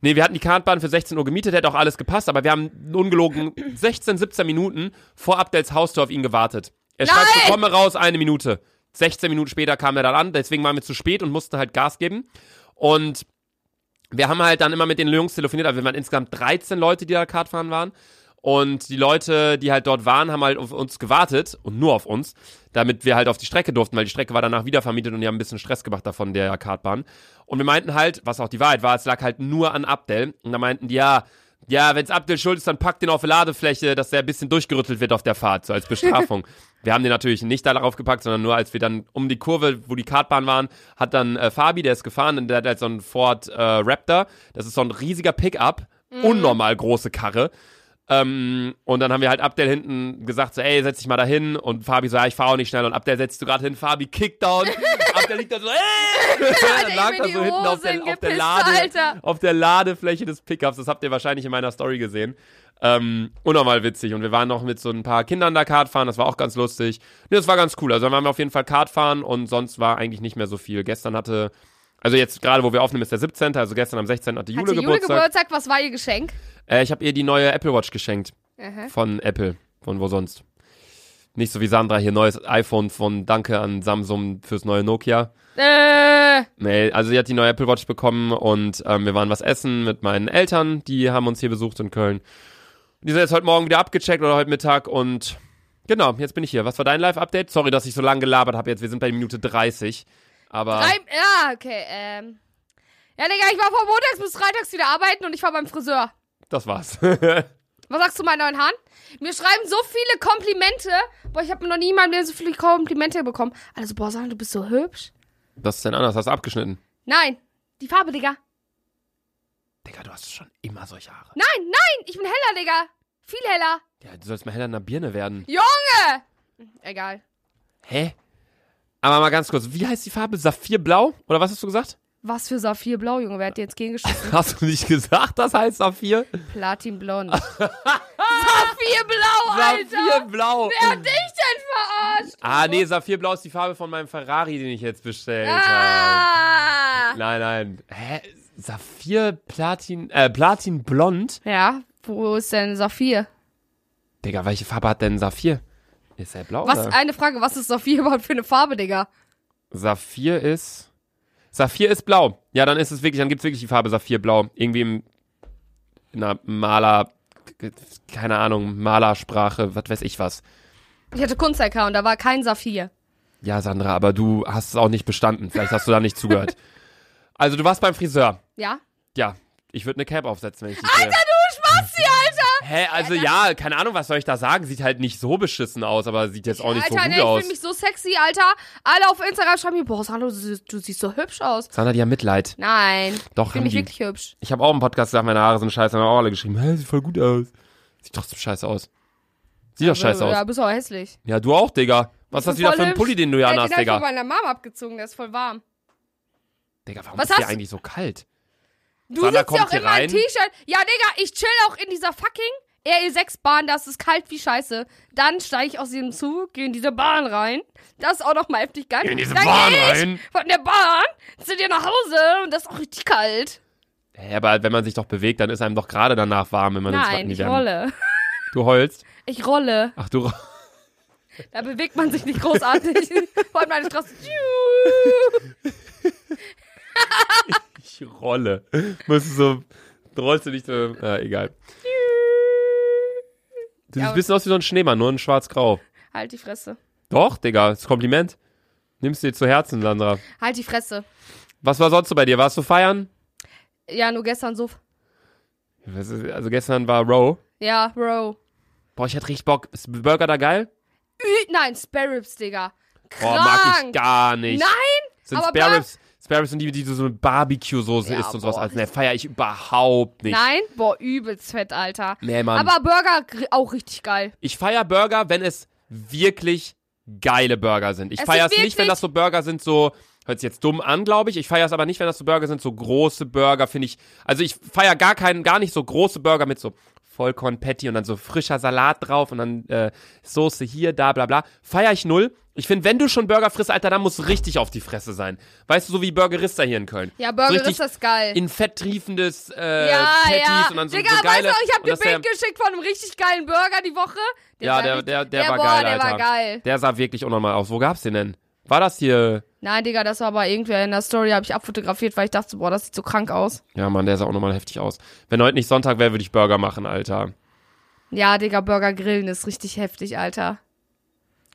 Nee, wir hatten die Kartbahn für 16 Uhr gemietet, hätte auch alles gepasst, aber wir haben ungelogen 16, 17 Minuten vor Abdels Haustür auf ihn gewartet. Er schreibt, Nein! so, komme raus, eine Minute. 16 Minuten später kam er dann an, deswegen waren wir zu spät und mussten halt Gas geben. Und wir haben halt dann immer mit den Jungs telefoniert, also wir waren insgesamt 13 Leute, die da Kartfahren waren. Und die Leute, die halt dort waren, haben halt auf uns gewartet und nur auf uns, damit wir halt auf die Strecke durften, weil die Strecke war danach wieder vermietet und die haben ein bisschen Stress gemacht davon, der Kartbahn. Und wir meinten halt, was auch die Wahrheit war, es lag halt nur an Abdel. Und da meinten die, ja, ja, wenn's Abdel schuld ist, dann packt den auf die Ladefläche, dass der ein bisschen durchgerüttelt wird auf der Fahrt, so als Bestrafung. wir haben den natürlich nicht da darauf gepackt, sondern nur als wir dann um die Kurve, wo die Kartbahn waren, hat dann äh, Fabi, der ist gefahren, und der hat halt so einen Ford äh, Raptor. Das ist so ein riesiger Pickup, unnormal große Karre. Ähm, und dann haben wir halt Abdel hinten gesagt, so, ey, setz dich mal da hin. Und Fabi so, ja, ich fahr auch nicht schnell. Und Abdel setzt du gerade hin, Fabi Kickdown. Abdel liegt da so, ey! dann lag die so hinten auf der, auf, der gepisst, Lade, Alter. auf der Ladefläche des Pickups. Das habt ihr wahrscheinlich in meiner Story gesehen. Ähm, unnormal witzig. Und wir waren noch mit so ein paar Kindern da Kart fahren. Das war auch ganz lustig. Nee, das war ganz cool. Also dann waren wir auf jeden Fall Kart fahren und sonst war eigentlich nicht mehr so viel. Gestern hatte, also jetzt gerade, wo wir aufnehmen, ist der 17. Also gestern am 16. hatte Jule Hatte Jule Geburtstag. Geburtstag, was war ihr Geschenk? Äh, ich habe ihr die neue Apple Watch geschenkt. Aha. Von Apple. Von wo sonst. Nicht so wie Sandra hier, neues iPhone von Danke an Samsung fürs neue Nokia. Äh, Nee, also sie hat die neue Apple Watch bekommen und ähm, wir waren was essen mit meinen Eltern, die haben uns hier besucht in Köln. Die sind jetzt heute Morgen wieder abgecheckt oder heute Mittag und genau, jetzt bin ich hier. Was war dein Live-Update? Sorry, dass ich so lange gelabert habe jetzt. Wir sind bei Minute 30. Aber drei, ja, okay, ähm. Ja, Digga, ich war von montags bis freitags wieder arbeiten und ich war beim Friseur. das war's. Was sagst du meinen neuen Haaren? Mir schreiben so viele Komplimente. Boah, ich habe noch nie in meinem Leben so viele Komplimente bekommen. Also, boah, sagen, du bist so hübsch. Was ist denn anders? Hast du abgeschnitten? Nein, die Farbe, Digga. Digga, du hast schon immer solche Haare. Nein, nein, ich bin heller, Digga. Viel heller. Ja, du sollst mal heller in der Birne werden. Junge! Egal. Hä? Aber mal ganz kurz, wie heißt die Farbe? Saphirblau? Oder was hast du gesagt? Was für Saphirblau, Junge. Wer hat dir jetzt gegengeschossen? Hast du nicht gesagt, das heißt Saphir? Platinblond. Saphirblau, Alter! Saphirblau. Wer hat dich denn verarscht? Ah, nee, Saphirblau ist die Farbe von meinem Ferrari, den ich jetzt bestellt habe. Ah! Nein, nein. Hä? Saphir, Platin, äh, Platinblond? Ja, wo ist denn Saphir? Digga, welche Farbe hat denn Saphir? Ist er blau Was, oder? eine Frage, was ist Saphir überhaupt für eine Farbe, Digga? Saphir ist. Saphir ist blau. Ja, dann ist es wirklich, dann gibt's wirklich die Farbe Saphirblau. Irgendwie im, in einer Maler, keine Ahnung, Malersprache, was weiß ich was. Ich hatte Kunst-LK und da war kein Saphir. Ja, Sandra, aber du hast es auch nicht bestanden. Vielleicht hast du da nicht zugehört. Also, du warst beim Friseur. Ja? Ja, ich würde eine Cap aufsetzen, wenn ich dich sehe. Alter, du Spasti, Alter! Hä, also ja, keine Ahnung, was soll ich da sagen? Sieht halt nicht so beschissen aus, aber sieht jetzt auch nicht Alter, so gut nee, ich aus. fühle mich so sexy, Alter. Alle auf Instagram schreiben mir, boah, Sandro, du, du siehst so hübsch aus. Sandra, die haben Mitleid. Nein. Doch, Ich mich die. wirklich hübsch. Ich habe auch im Podcast gesagt, meine Haare sind scheiße, haben auch alle geschrieben, hä, sieht voll gut aus. Sieht trotzdem scheiße aus. Sieht doch scheiße Ja, aus. bist auch hässlich. Ja, du auch, Digga. Was Ich hast du bin wieder für einen. Pulli, den du Ja, anhast, den hab ich von Digga? meiner Mom abgezogen, der ist voll warm. Digga, warum Was ist hast du- eigentlich so kalt? Du Sandra sitzt ja auch immer im rein. T-Shirt. Ja, Digga, ich chill auch in dieser fucking RE6-Bahn, das ist kalt wie Scheiße. Dann steige ich aus diesem Zug, gehe in diese Bahn rein. Das ist auch noch mal heftig geil. Geh in diese Dann Bahn ich rein. Von der Bahn zu dir nach Hause und das ist auch richtig kalt. Hä, aber wenn man sich doch bewegt, dann ist einem doch gerade danach warm, wenn man ins Nein, in die ich rolle. Du heulst? Ich rolle. Ach, du Da bewegt man sich nicht großartig. Vor allem meine Straße. Ich rolle. Musst du so, du rollst du nicht so, äh, egal. Du siehst Ja, ein bisschen aus wie so ein Schneemann, nur in schwarz-grau. Halt die Fresse. Doch, Digga, das ist Kompliment. Nimmst dir zu Herzen, Sandra. Halt die Fresse. Was war sonst so bei dir? Warst du feiern? Ja, nur gestern so. Also gestern war Row. Ja, Bro. Boah, ich hatte richtig Bock. Ist Burger da geil? Ü Nein, Spare Ribs, Digga. Boah, Krank. mag ich gar nicht. Nein, Sind aber Spare Ribs, Spare Ribs sind die, die so mit Barbecue-Soße Ja, isst und sowas. boah. Also, ne, feier ich überhaupt nicht. Nein, boah, übelst fett, Alter. Nee, Mann. Aber Burger auch richtig geil. ich feier Burger, wenn es wirklich geile Burger sind. Ich feier es nicht, wenn das so Burger sind, so, hört sich jetzt dumm an, glaube ich. Ich feier es aber nicht, wenn das so Burger sind, so große Burger, finde ich. Also ich feier gar keinen, gar nicht so große Burger mit so Vollkorn-Patty und dann so frischer Salat drauf und dann äh, Soße hier, da, bla, bla. Feier ich null. Ich finde, wenn du schon Burger frisst, Alter, dann muss richtig auf die Fresse sein. Weißt du, so wie Burgerista hier in Köln. Ja, Burger richtig ist das geil. In fett triefendes äh, ja, Patties ja. und dann so, Digga, so geile. weißt du, ich hab und dir der- Bild geschickt von einem richtig geilen Burger die Woche. Ja, sah der, richtig- der, der, war boah, geil, der Alter. war geil. Der sah wirklich unnormal aus. Wo gab's den denn? War das hier? Nein, Digga, das war aber irgendwer in der Story, habe ich abfotografiert, weil ich dachte, boah, das sieht so krank aus. Ja, Mann, der sah auch nochmal heftig aus. Wenn heute nicht Sonntag wäre, würde ich Burger machen, Alter. Ja, Digga, Burger grillen ist richtig heftig, Alter.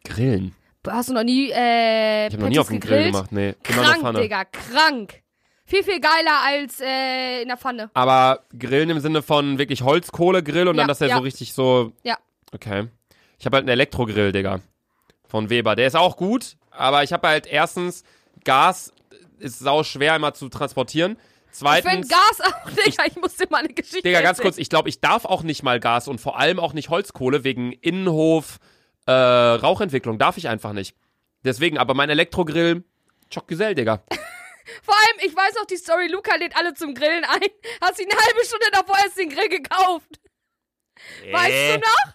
Grillen. Hast du noch nie, äh, Ich habe noch nie Patties auf dem Grill gegrillt? gemacht, nee. Immer nur Krank, Pfanne. Digga, krank. Viel, viel geiler als äh, in der Pfanne. Aber Grillen im Sinne von wirklich Holzkohlegrill und Ja, dann, dass der ja. so richtig so. Ja. Okay. Ich habe halt einen Elektrogrill, Digga. Von Weber. Der ist auch gut, aber ich habe halt erstens Gas ist sau schwer immer zu transportieren. Ich find Zweitens. Gas auch, Digga, ich, muss dir mal eine Geschichte Digga, ganz erzählen. kurz, ich glaube, ich darf auch nicht mal Gas und vor allem auch nicht Holzkohle wegen Innenhof, äh, Rauchentwicklung. Darf ich einfach nicht. Deswegen, aber mein Elektrogrill, Chockgesell, Digga. Vor allem, ich weiß auch die Story, Luca lädt alle zum Grillen ein. Hast ihn eine halbe Stunde davor erst den Grill gekauft. Weißt du noch?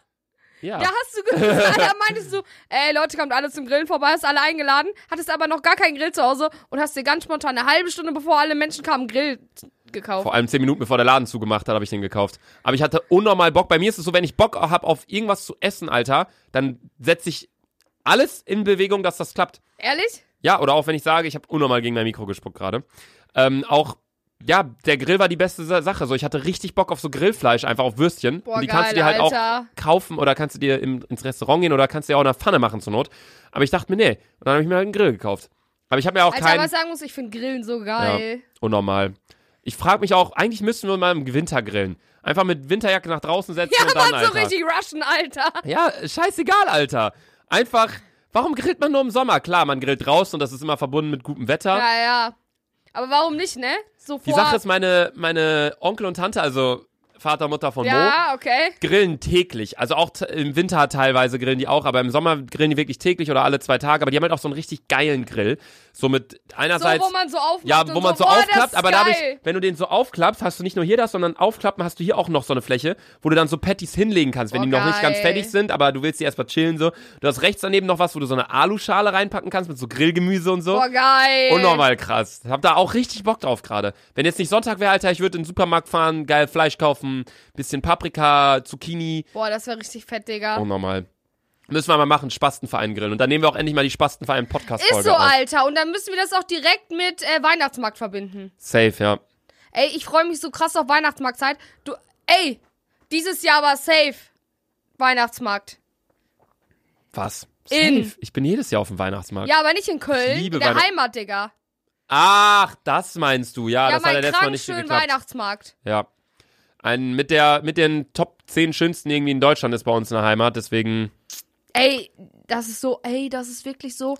Ja. Da hast du gesagt, da meintest du, ey Leute, kommt alle zum Grillen vorbei, hast alle eingeladen, hattest aber noch gar keinen Grill zu Hause und hast dir ganz spontan eine halbe Stunde bevor alle Menschen kamen, Grill gekauft. Vor allem zehn Minuten bevor der Laden zugemacht hat, habe ich den gekauft. Aber ich hatte unnormal Bock. Bei mir ist es so, wenn ich Bock habe auf irgendwas zu essen, Alter, dann setze ich alles in Bewegung, dass das klappt. Ehrlich? Ja, oder auch wenn ich sage, ich habe unnormal gegen mein Mikro gespuckt gerade. Ähm, auch, ja, der Grill war die beste Sa- Sache. So, ich hatte richtig Bock auf so Grillfleisch, einfach auf Würstchen. Boah, Und die geil, kannst du dir halt Alter. auch kaufen oder kannst du dir im, ins Restaurant gehen oder kannst du dir auch in der Pfanne machen zur Not. Aber ich dachte mir, nee. Und dann habe ich mir halt einen Grill gekauft. Aber ich habe mir auch Alter, keinen. was ich sagen muss, ich finde Grillen so geil. Unnormal. Ich frage mich auch, eigentlich müssten wir mal im Winter grillen. Einfach mit Winterjacke nach draußen setzen Ja, und dann, Mann, so Alter. richtig Russian, Alter. Ja, scheißegal, Alter. Einfach, warum grillt man nur im Sommer? Klar, man grillt draußen und das ist immer verbunden mit gutem Wetter. Ja, ja. Aber warum nicht, ne? So vor. Die Sache ist, meine, meine Onkel und Tante, also Vater, Mutter von Mo, ja, okay. grillen täglich. Also auch im Winter teilweise grillen die auch, aber im Sommer grillen die wirklich täglich oder alle zwei Tage. Aber die haben halt auch so einen richtig geilen Grill. So mit So, einerseits. wo man so aufmacht ja, wo man so das aufklappt, aber dadurch, geil. wenn du den so aufklappst, hast du nicht nur hier das, sondern aufklappen hast du hier auch noch so eine Fläche, wo du dann so Patties hinlegen kannst, wenn Boah, die noch nicht ganz geil. fertig sind, aber du willst die erstmal chillen so. Du hast rechts daneben noch was, wo du so eine Aluschale reinpacken kannst mit so Grillgemüse und so. Boah, geil. Unnormal krass. Hab da auch richtig Bock drauf gerade. Wenn jetzt nicht Sonntag wäre, Alter, ich würde in den Supermarkt fahren, geil Fleisch kaufen, bisschen Paprika, Zucchini. Boah, das wäre richtig fett, Digga. Unnormal. Müssen wir mal machen, Spastenverein grillen. Und dann nehmen wir auch endlich mal die Spastenverein Podcast-Folge Ist so, auf. Alter. Und dann müssen wir das auch direkt mit äh, Weihnachtsmarkt verbinden. Safe, ja. Ey, ich freue mich so krass auf Weihnachtsmarktzeit. Du, ey, dieses Jahr war safe. Weihnachtsmarkt. Was? In. Safe. Ich bin jedes Jahr auf dem Weihnachtsmarkt. Ja, aber nicht in Köln. Ich liebe in der Weihnacht- Heimat, Digga. Ach, das meinst du. Ja, Ja, das hat ja mein letztes Mal nicht schönen geklappt. Weihnachtsmarkt. Ja. Ein, mit, der, mit den Top 10 schönsten irgendwie in Deutschland ist bei uns in der Heimat, deswegen. Ey, das ist so, ey, das ist wirklich so.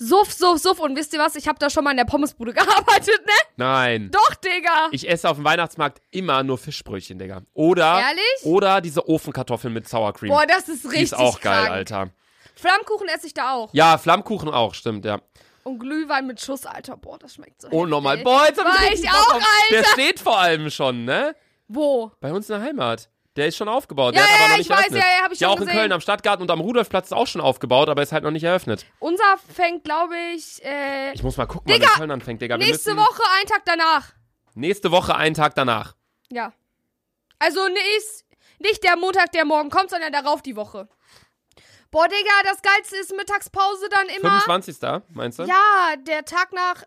Suff, suff, suff. Und wisst ihr was? Ich habe da schon mal in der Pommesbude gearbeitet, ne? Nein. Doch, Digga. Ich esse auf dem Weihnachtsmarkt immer nur Fischbrötchen, Digga. Oder. Ehrlich? Oder diese Ofenkartoffeln mit Sour Cream. Boah, das ist richtig Die ist auch geil, krank. Alter. Flammkuchen esse ich da auch. Ja, Flammkuchen auch, stimmt, ja. Und Glühwein mit Schuss, Alter. Boah, das schmeckt so Oh, nochmal. Boah, jetzt hab ich ich auch, auf- Der Alter. steht vor allem schon, ne? Wo? Bei uns in der Heimat. Der ist schon aufgebaut. Ja, der hat ja, aber noch ja, nicht ich weiß, eröffnet. ja, ja, hab ich ja, schon auch in gesehen. Köln am Stadtgarten und am Rudolfplatz ist auch schon aufgebaut, aber ist halt noch nicht eröffnet. Unser fängt, glaube ich, äh, Ich muss mal gucken, wann Digga, in Köln anfängt, Digga. Wir nächste müssen, Woche, einen Tag danach. Nächste Woche, einen Tag danach. Ja. Also nicht, nicht der Montag, der morgen kommt, sondern darauf die Woche. Boah, Digga, das Geilste ist Mittagspause dann immer. 25. meinst du? Ja, der Tag nach.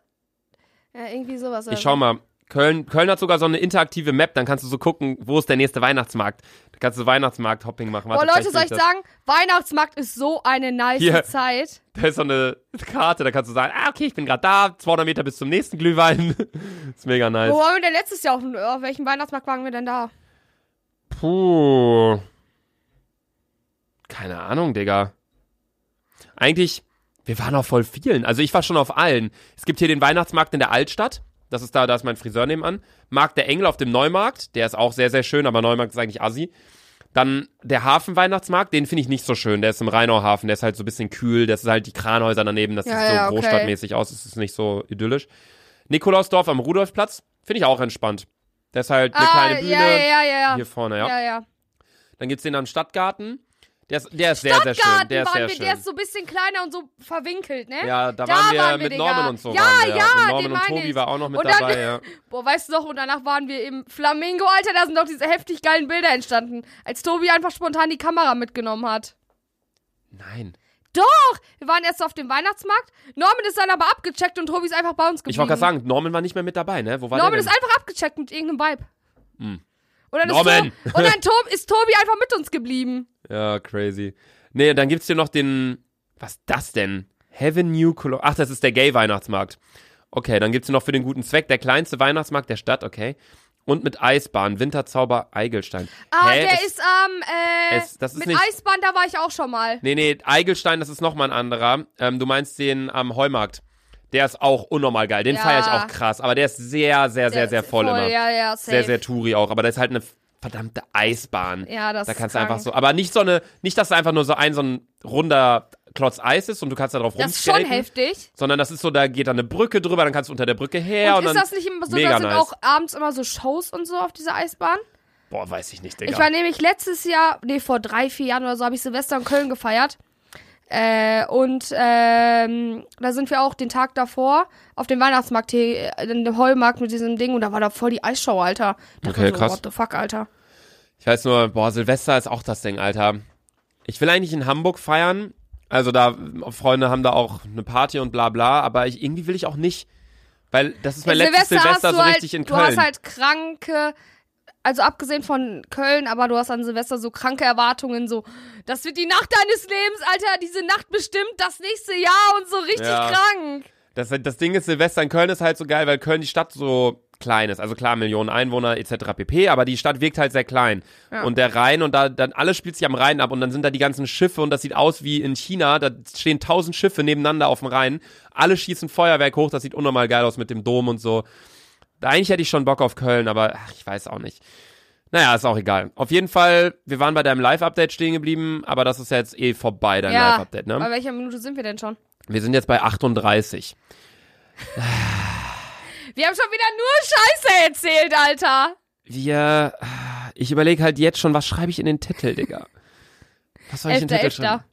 Ja, irgendwie sowas. Ich schau mal. Köln, Köln hat sogar so eine interaktive Map, dann kannst du so gucken, wo ist der nächste Weihnachtsmarkt. Da kannst du Weihnachtsmarkt-Hopping machen. Boah, Leute, soll ich vielleicht sagen, Weihnachtsmarkt ist so eine nice Hier. Zeit. Da ist so eine Karte, da kannst du sagen, ah, okay, ich bin gerade da, 200 Meter bis zum nächsten Glühwein. ist mega nice. Wo waren wir denn letztes Jahr? Auf, auf welchem Weihnachtsmarkt waren wir denn da? Puh. Keine Ahnung, Digga. Eigentlich, wir waren auf voll vielen. Also ich war schon auf allen. Es gibt hier den Weihnachtsmarkt in der Altstadt. Das ist da, da ist mein Friseur nebenan. Markt der Engel auf dem Neumarkt. Der ist auch sehr, sehr schön, aber Neumarkt ist eigentlich assi. Dann der Hafenweihnachtsmarkt, den finde ich nicht so schön. Der ist im Rheinauhafen, der ist halt so ein bisschen kühl. Das ist halt die Kranhäuser daneben, das Ja, sieht so ja, okay. großstadtmäßig aus. Das ist nicht so idyllisch. Nikolausdorf am Rudolfplatz, finde ich auch entspannt. Das ist halt eine ah, kleine Bühne. ja, ja, ja, ja. Hier vorne, ja. ja, ja. Dann gibt's den am Stadtgarten. Der ist, der ist sehr, sehr schön. Der ist sehr schön. der ist so ein bisschen kleiner und so verwinkelt, ne? ja, da, da waren wir waren wir, mit Digga. Norman und so. Ja, ja, Und den Norman und Tobi ich. war auch noch mit dann- dabei, ja. Boah, weißt du noch, und danach waren wir im Flamingo, Alter, da sind doch diese heftig geilen Bilder entstanden, als Tobi einfach spontan die Kamera mitgenommen hat. Nein. Doch! Wir waren erst auf dem Weihnachtsmarkt. Norman ist dann aber abgecheckt und Tobi ist einfach bei uns geblieben. Ich wollte gerade sagen, Norman war nicht mehr mit dabei, ne? Wo war Norman ist einfach abgecheckt mit irgendeinem Vibe. Hm. Und dann, Norman! Ist, to und dann Tob ist Tobi einfach mit uns geblieben. Ja, crazy. Nee, dann gibt's hier noch den. Was ist das denn? Heaven New Cologne. Ach, das ist der Gay-Weihnachtsmarkt. Okay, dann gibt's hier noch für den guten Zweck der kleinste Weihnachtsmarkt der Stadt, okay. Und mit Eisbahn, Winterzauber Eigelstein. Ah, Hä? der Das- ist am, äh, es- das ist mit nicht- Eisbahn, da war ich auch schon mal. Nee, nee, Eigelstein, das ist nochmal ein anderer. Ähm, du meinst den am Heumarkt. Der ist auch unnormal geil. Den Ja. feiere ich auch krass. Aber der ist sehr, sehr, sehr, sehr ist voll, immer. Ja, ja, safe. Sehr, sehr touri auch. Aber das ist halt eine verdammte Eisbahn. Ja, das Da ist kannst du krank. einfach so. Aber nicht so eine, nicht, dass da einfach nur so ein, so ein runder Klotz Eis ist und du kannst da drauf Das ist schon rumskaten. heftig. Sondern das ist so, da geht dann eine Brücke drüber, dann kannst du unter der Brücke her und, und ist das nicht immer so, da sind nice. auch abends immer so Shows und so auf dieser Eisbahn? Boah, weiß ich nicht, Digga. Ich war nämlich letztes Jahr, nee, vor drei, vier Jahren oder so, habe ich Silvester in Köln gefeiert. Äh, und ähm, da sind wir auch den Tag davor auf dem Weihnachtsmarkt hier, äh, in dem Heumarkt mit diesem Ding und da war da voll die Eisshow, Alter. Da Okay, so, krass. What the fuck, Alter. Ich weiß nur, boah, Silvester ist auch das Ding, Alter. Ich will eigentlich in Hamburg feiern. Also da, Freunde haben da auch eine Party und bla bla, aber ich, irgendwie will ich auch nicht. Weil das ist mein letztes Silvester du so halt, richtig in Du Köln. hast halt kranke, also abgesehen von Köln, aber du hast an Silvester so kranke Erwartungen, so, das wird die Nacht deines Lebens, Alter, diese Nacht bestimmt das nächste Jahr und so richtig Ja. krank. Das, das Ding ist, Silvester in Köln ist halt so geil, weil Köln die Stadt so klein ist. Also klar, Millionen Einwohner etc. pp. Aber die Stadt wirkt halt sehr klein. Ja. Und der Rhein und da dann alles spielt sich am Rhein ab und dann sind da die ganzen Schiffe und das sieht aus wie in China. Da stehen tausend Schiffe nebeneinander auf dem Rhein. Alle schießen Feuerwerk hoch. Das sieht unnormal geil aus mit dem Dom und so. Eigentlich hätte ich schon Bock auf Köln, aber ach, ich weiß auch nicht. Naja, ist auch egal. Auf jeden Fall, wir waren bei deinem Live-Update stehen geblieben, aber das ist ja jetzt eh vorbei, dein Ja. Live-Update, ne? Bei welcher Minute sind wir denn schon? Wir sind jetzt bei 38. Wir haben schon wieder nur Scheiße erzählt, Alter. Wir, ich überlege halt jetzt schon, was schreibe ich in den Titel, Digga? Was soll ich in den Titel 11.11. schreiben?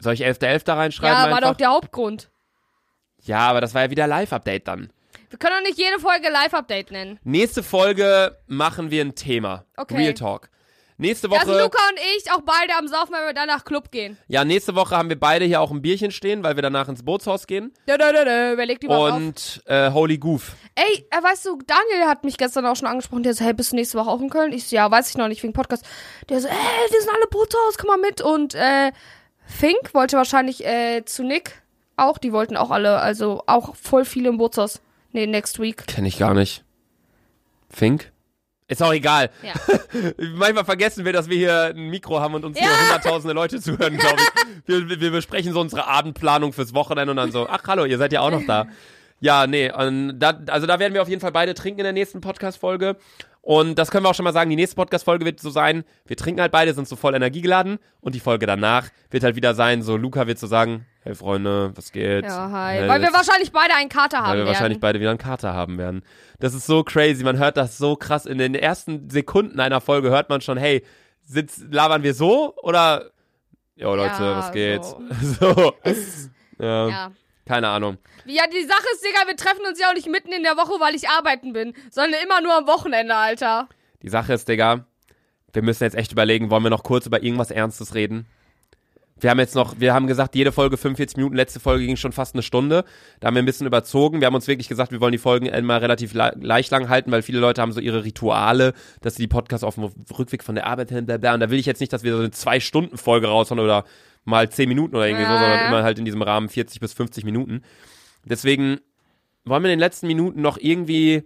Soll ich 11.11. da reinschreiben Ja, war einfach? doch der Hauptgrund. ja, aber das war ja wieder Live-Update dann. Wir können doch nicht jede Folge Live-Update nennen. Nächste Folge machen wir ein Thema. Okay. Real Talk. Nächste Da Woche, Luca und ich auch beide am Saufen, weil wir danach Club gehen. ja, nächste Woche haben wir beide hier auch ein Bierchen stehen, weil wir danach ins Bootshaus gehen. Dö, dö. Wer legt die was auf? Und äh, Holy Goof. Ey, äh, weißt du, Daniel hat mich gestern auch schon angesprochen. Der so, hey, bist du nächste Woche auch in Köln? Ich so, ja, weiß ich noch nicht, wegen Podcast. Der so, ey, wir sind alle Bootshaus, komm mal mit. Und äh, Fink wollte wahrscheinlich äh, zu Nick auch. Die wollten auch alle, also auch voll viele im Bootshaus. Nee, next week. Kenne ich gar nicht. Fink? Ist auch egal. Ja. Manchmal vergessen wir, dass wir hier ein Mikro haben und uns hier Ja. hunderttausende Leute zuhören, glaube ich. Wir, wir- wir besprechen so unsere Abendplanung fürs Wochenende und dann so, ach hallo, ihr seid ja auch noch da. Ja, nee, und da, also da werden wir auf jeden Fall beide trinken in der nächsten Podcast-Folge. Und das können wir auch schon mal sagen, die nächste Podcast-Folge wird so sein, wir trinken halt beide, sind so voll energiegeladen und die Folge danach wird halt wieder sein, so Luca wird so sagen, hey Freunde, was geht? Ja, hi. Hey, Weil wir wahrscheinlich beide einen Kater haben weil wir werden. wahrscheinlich beide wieder einen Kater haben werden. Das ist so crazy. Man hört das so krass. In den ersten Sekunden einer Folge hört man schon, hey, sitz, labern wir so oder? Jo, Leute, Ja, was geht? so. So. Es- Ja. ja. Keine Ahnung. Ja, die Sache ist, Digga, wir treffen uns ja auch nicht mitten in der Woche, weil ich arbeiten bin, sondern immer nur am Wochenende, Alter. Die Sache ist, Digga, wir müssen jetzt echt überlegen, wollen wir noch kurz über irgendwas Ernstes reden? Wir haben jetzt noch, wir haben gesagt, jede Folge 45 Minuten, letzte Folge ging schon fast eine Stunde. Da haben wir ein bisschen überzogen. Wir haben uns wirklich gesagt, wir wollen die Folgen immer relativ le leicht lang halten, weil viele Leute haben so ihre Rituale, dass sie die Podcasts auf dem Rückweg von der Arbeit hin, bla bla. Und da will ich jetzt nicht, dass wir so eine Zwei-Stunden-Folge raushauen oder mal 10 Minuten oder irgendwie so, sondern immer halt in diesem Rahmen 40 bis 50 Minuten. Deswegen wollen wir in den letzten Minuten noch irgendwie,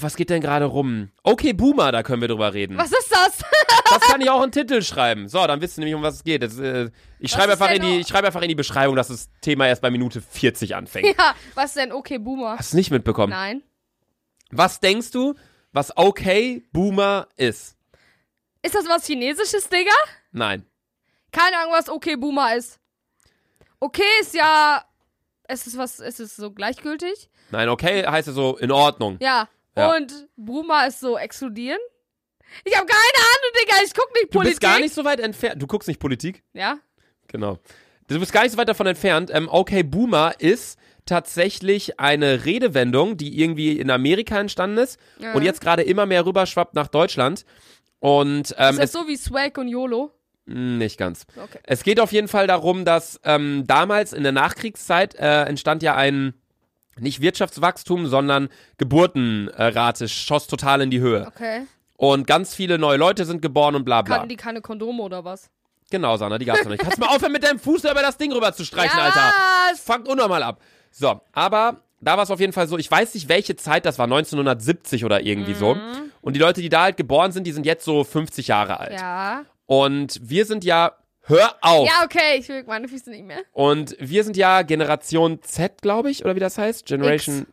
was geht denn gerade rum? Okay, Boomer, da können wir drüber reden. Was ist das? Das kann ich auch einen Titel schreiben. So, dann wisst ihr nämlich, um was es geht. Das, äh, ich schreibe ist einfach in die, ich schreibe einfach in die Beschreibung, dass das Thema erst bei Minute 40 anfängt. ja, was ist denn okay, Boomer? Hast du nicht mitbekommen? Nein. Was denkst du, was okay Boomer ist? Ist das was Chinesisches, Digga? Nein. Keine Ahnung, was okay Boomer ist. Okay ist ja. Ist es was, ist es so gleichgültig? Nein, okay heißt ja so in Ordnung. Ja. Ja. Und Boomer ist so exkludieren? Ich habe keine Ahnung, Digga. Ich guck nicht Du Politik. bist gar nicht so weit entfernt. Du guckst nicht Politik? Ja? Genau. Du bist gar nicht so weit davon entfernt. Ähm, okay, Boomer ist tatsächlich eine Redewendung, die irgendwie in Amerika entstanden ist Ja. und jetzt gerade immer mehr rüberschwappt nach Deutschland. Und ähm, Ist das so wie Swag und YOLO? Mh, nicht ganz. Okay. Es geht auf jeden Fall darum, dass ähm, damals in der Nachkriegszeit äh, entstand ja ein nicht Wirtschaftswachstum, sondern Geburtenrate schoss total in die Höhe. Okay. Und ganz viele neue Leute sind geboren und bla bla. Hatten die keine Kondome oder was? Genau, Sana, die gab's noch nicht. Kannst mal aufhören, mit deinem Fuß über das Ding rüber zu streichen, ja, Alter. Was? Fangt unnormal ab. So, aber da war es auf jeden Fall so, ich weiß nicht, welche Zeit, das war 1970 oder irgendwie so. Und die Leute, die da halt geboren sind, die sind jetzt so 50 Jahre alt. Ja. Und wir sind ja, hör auf. Ja, okay. Ich will meine Füße nicht mehr. Und wir sind ja Generation Z, glaube ich, oder wie das heißt? Generation.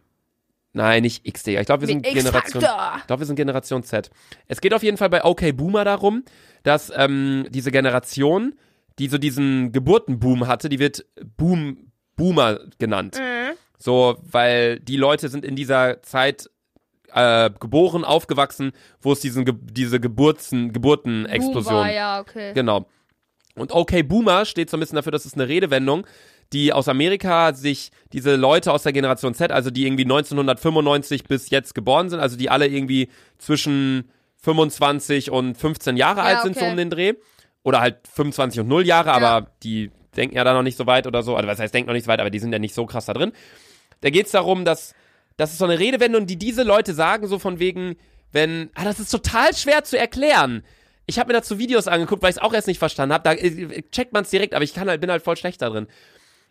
Nein, nicht X, Digga. Ich glaube, wir sind Wie Generation. Ich glaube, wir sind Generation Z. Es geht auf jeden Fall bei OK Boomer darum, dass ähm, diese Generation, die so diesen Geburtenboom hatte, die wird Boom Boomer genannt. Mhm. So, weil die Leute sind in dieser Zeit äh, geboren, aufgewachsen, wo es diesen, diese Geburten, Geburtenexplosion Boomer, ja, okay. Genau. Und okay, Boomer steht so ein bisschen dafür, das ist eine Redewendung, die aus Amerika sich diese Leute aus der Generation Z, also die irgendwie 1995 bis jetzt geboren sind, also die alle irgendwie zwischen 25 und 15 Jahre alt sind, so okay. um den Dreh. Oder halt 25 und 0 Jahre, aber die denken ja da noch nicht so weit oder so. Also was heißt, denken noch nicht so weit, aber die sind ja nicht so krass da drin. Da geht's darum, dass das ist so eine Redewendung, die diese Leute sagen, so von wegen, wenn, ah, das ist total schwer zu erklären. Ich habe mir dazu Videos angeguckt, weil ich es auch erst nicht verstanden habe. Da äh, checkt man es direkt, aber ich kann halt, bin halt voll schlecht da drin.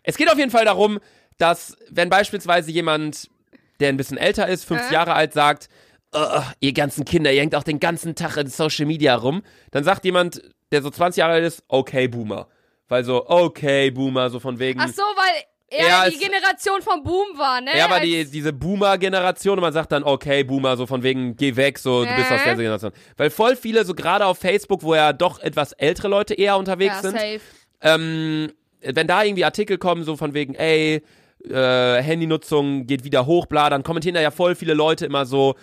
Es geht auf jeden Fall darum, dass wenn beispielsweise jemand, der ein bisschen älter ist, 50 Äh? Jahre alt, sagt, "Oh, ihr ganzen Kinder, ihr hängt auch den ganzen Tag in Social Media rum, dann sagt jemand, der so 20 Jahre alt ist, okay, Boomer. Weil so, okay, Boomer, so von wegen. Ach so, weil er Er die ist- Generation vom Boom war, ne? Er war die, diese Boomer-Generation und man sagt dann, okay, Boomer, so von wegen, geh weg, so, du bist aus der? Generation. Weil voll viele, so gerade auf Facebook, wo ja doch etwas ältere Leute eher unterwegs ja, sind, safe. ähm, wenn da irgendwie Artikel kommen, so von wegen, ey, äh, Handynutzung geht wieder hoch, bla, dann kommentieren da ja voll viele Leute immer so,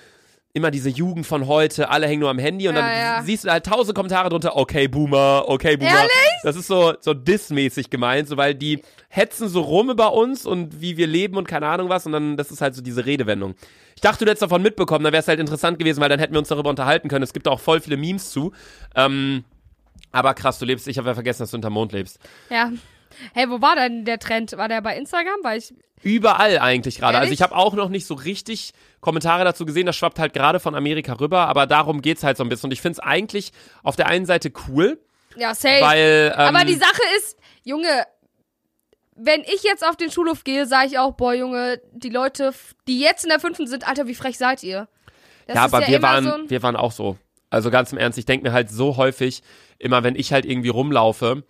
immer diese Jugend von heute, alle hängen nur am Handy und Ja, dann ja. siehst du halt tausend Kommentare drunter, okay, Boomer, okay, Boomer. Ehrlich? Das ist so, so diss-mäßig gemeint, so, weil die hetzen so rum über uns und wie wir leben und keine Ahnung was und dann, das ist halt so diese Redewendung. Ich dachte, du hättest davon mitbekommen, dann wäre es halt interessant gewesen, weil dann hätten wir uns darüber unterhalten können. Es gibt auch voll viele Memes zu. Ähm, aber krass, du lebst, ich habe ja vergessen, dass du unter Mond lebst. Ja. Hey, wo war denn der Trend? War der bei Instagram? Weil ich. Überall eigentlich gerade. Also ich habe auch noch nicht so richtig Kommentare dazu gesehen. Das schwappt halt gerade von Amerika rüber, aber darum geht's halt so ein bisschen. Und ich find's eigentlich auf der einen Seite cool, Ja, safe. weil ähm, Aber die Sache ist, Junge, wenn ich jetzt auf den Schulhof gehe, sage ich auch, boah, Junge, die Leute, die jetzt in der fünften sind, Alter, wie frech seid ihr? Das ja, ist aber wir immer waren, so wir waren auch so. Also ganz im Ernst, ich denk mir halt so häufig, immer wenn ich halt irgendwie rumlaufe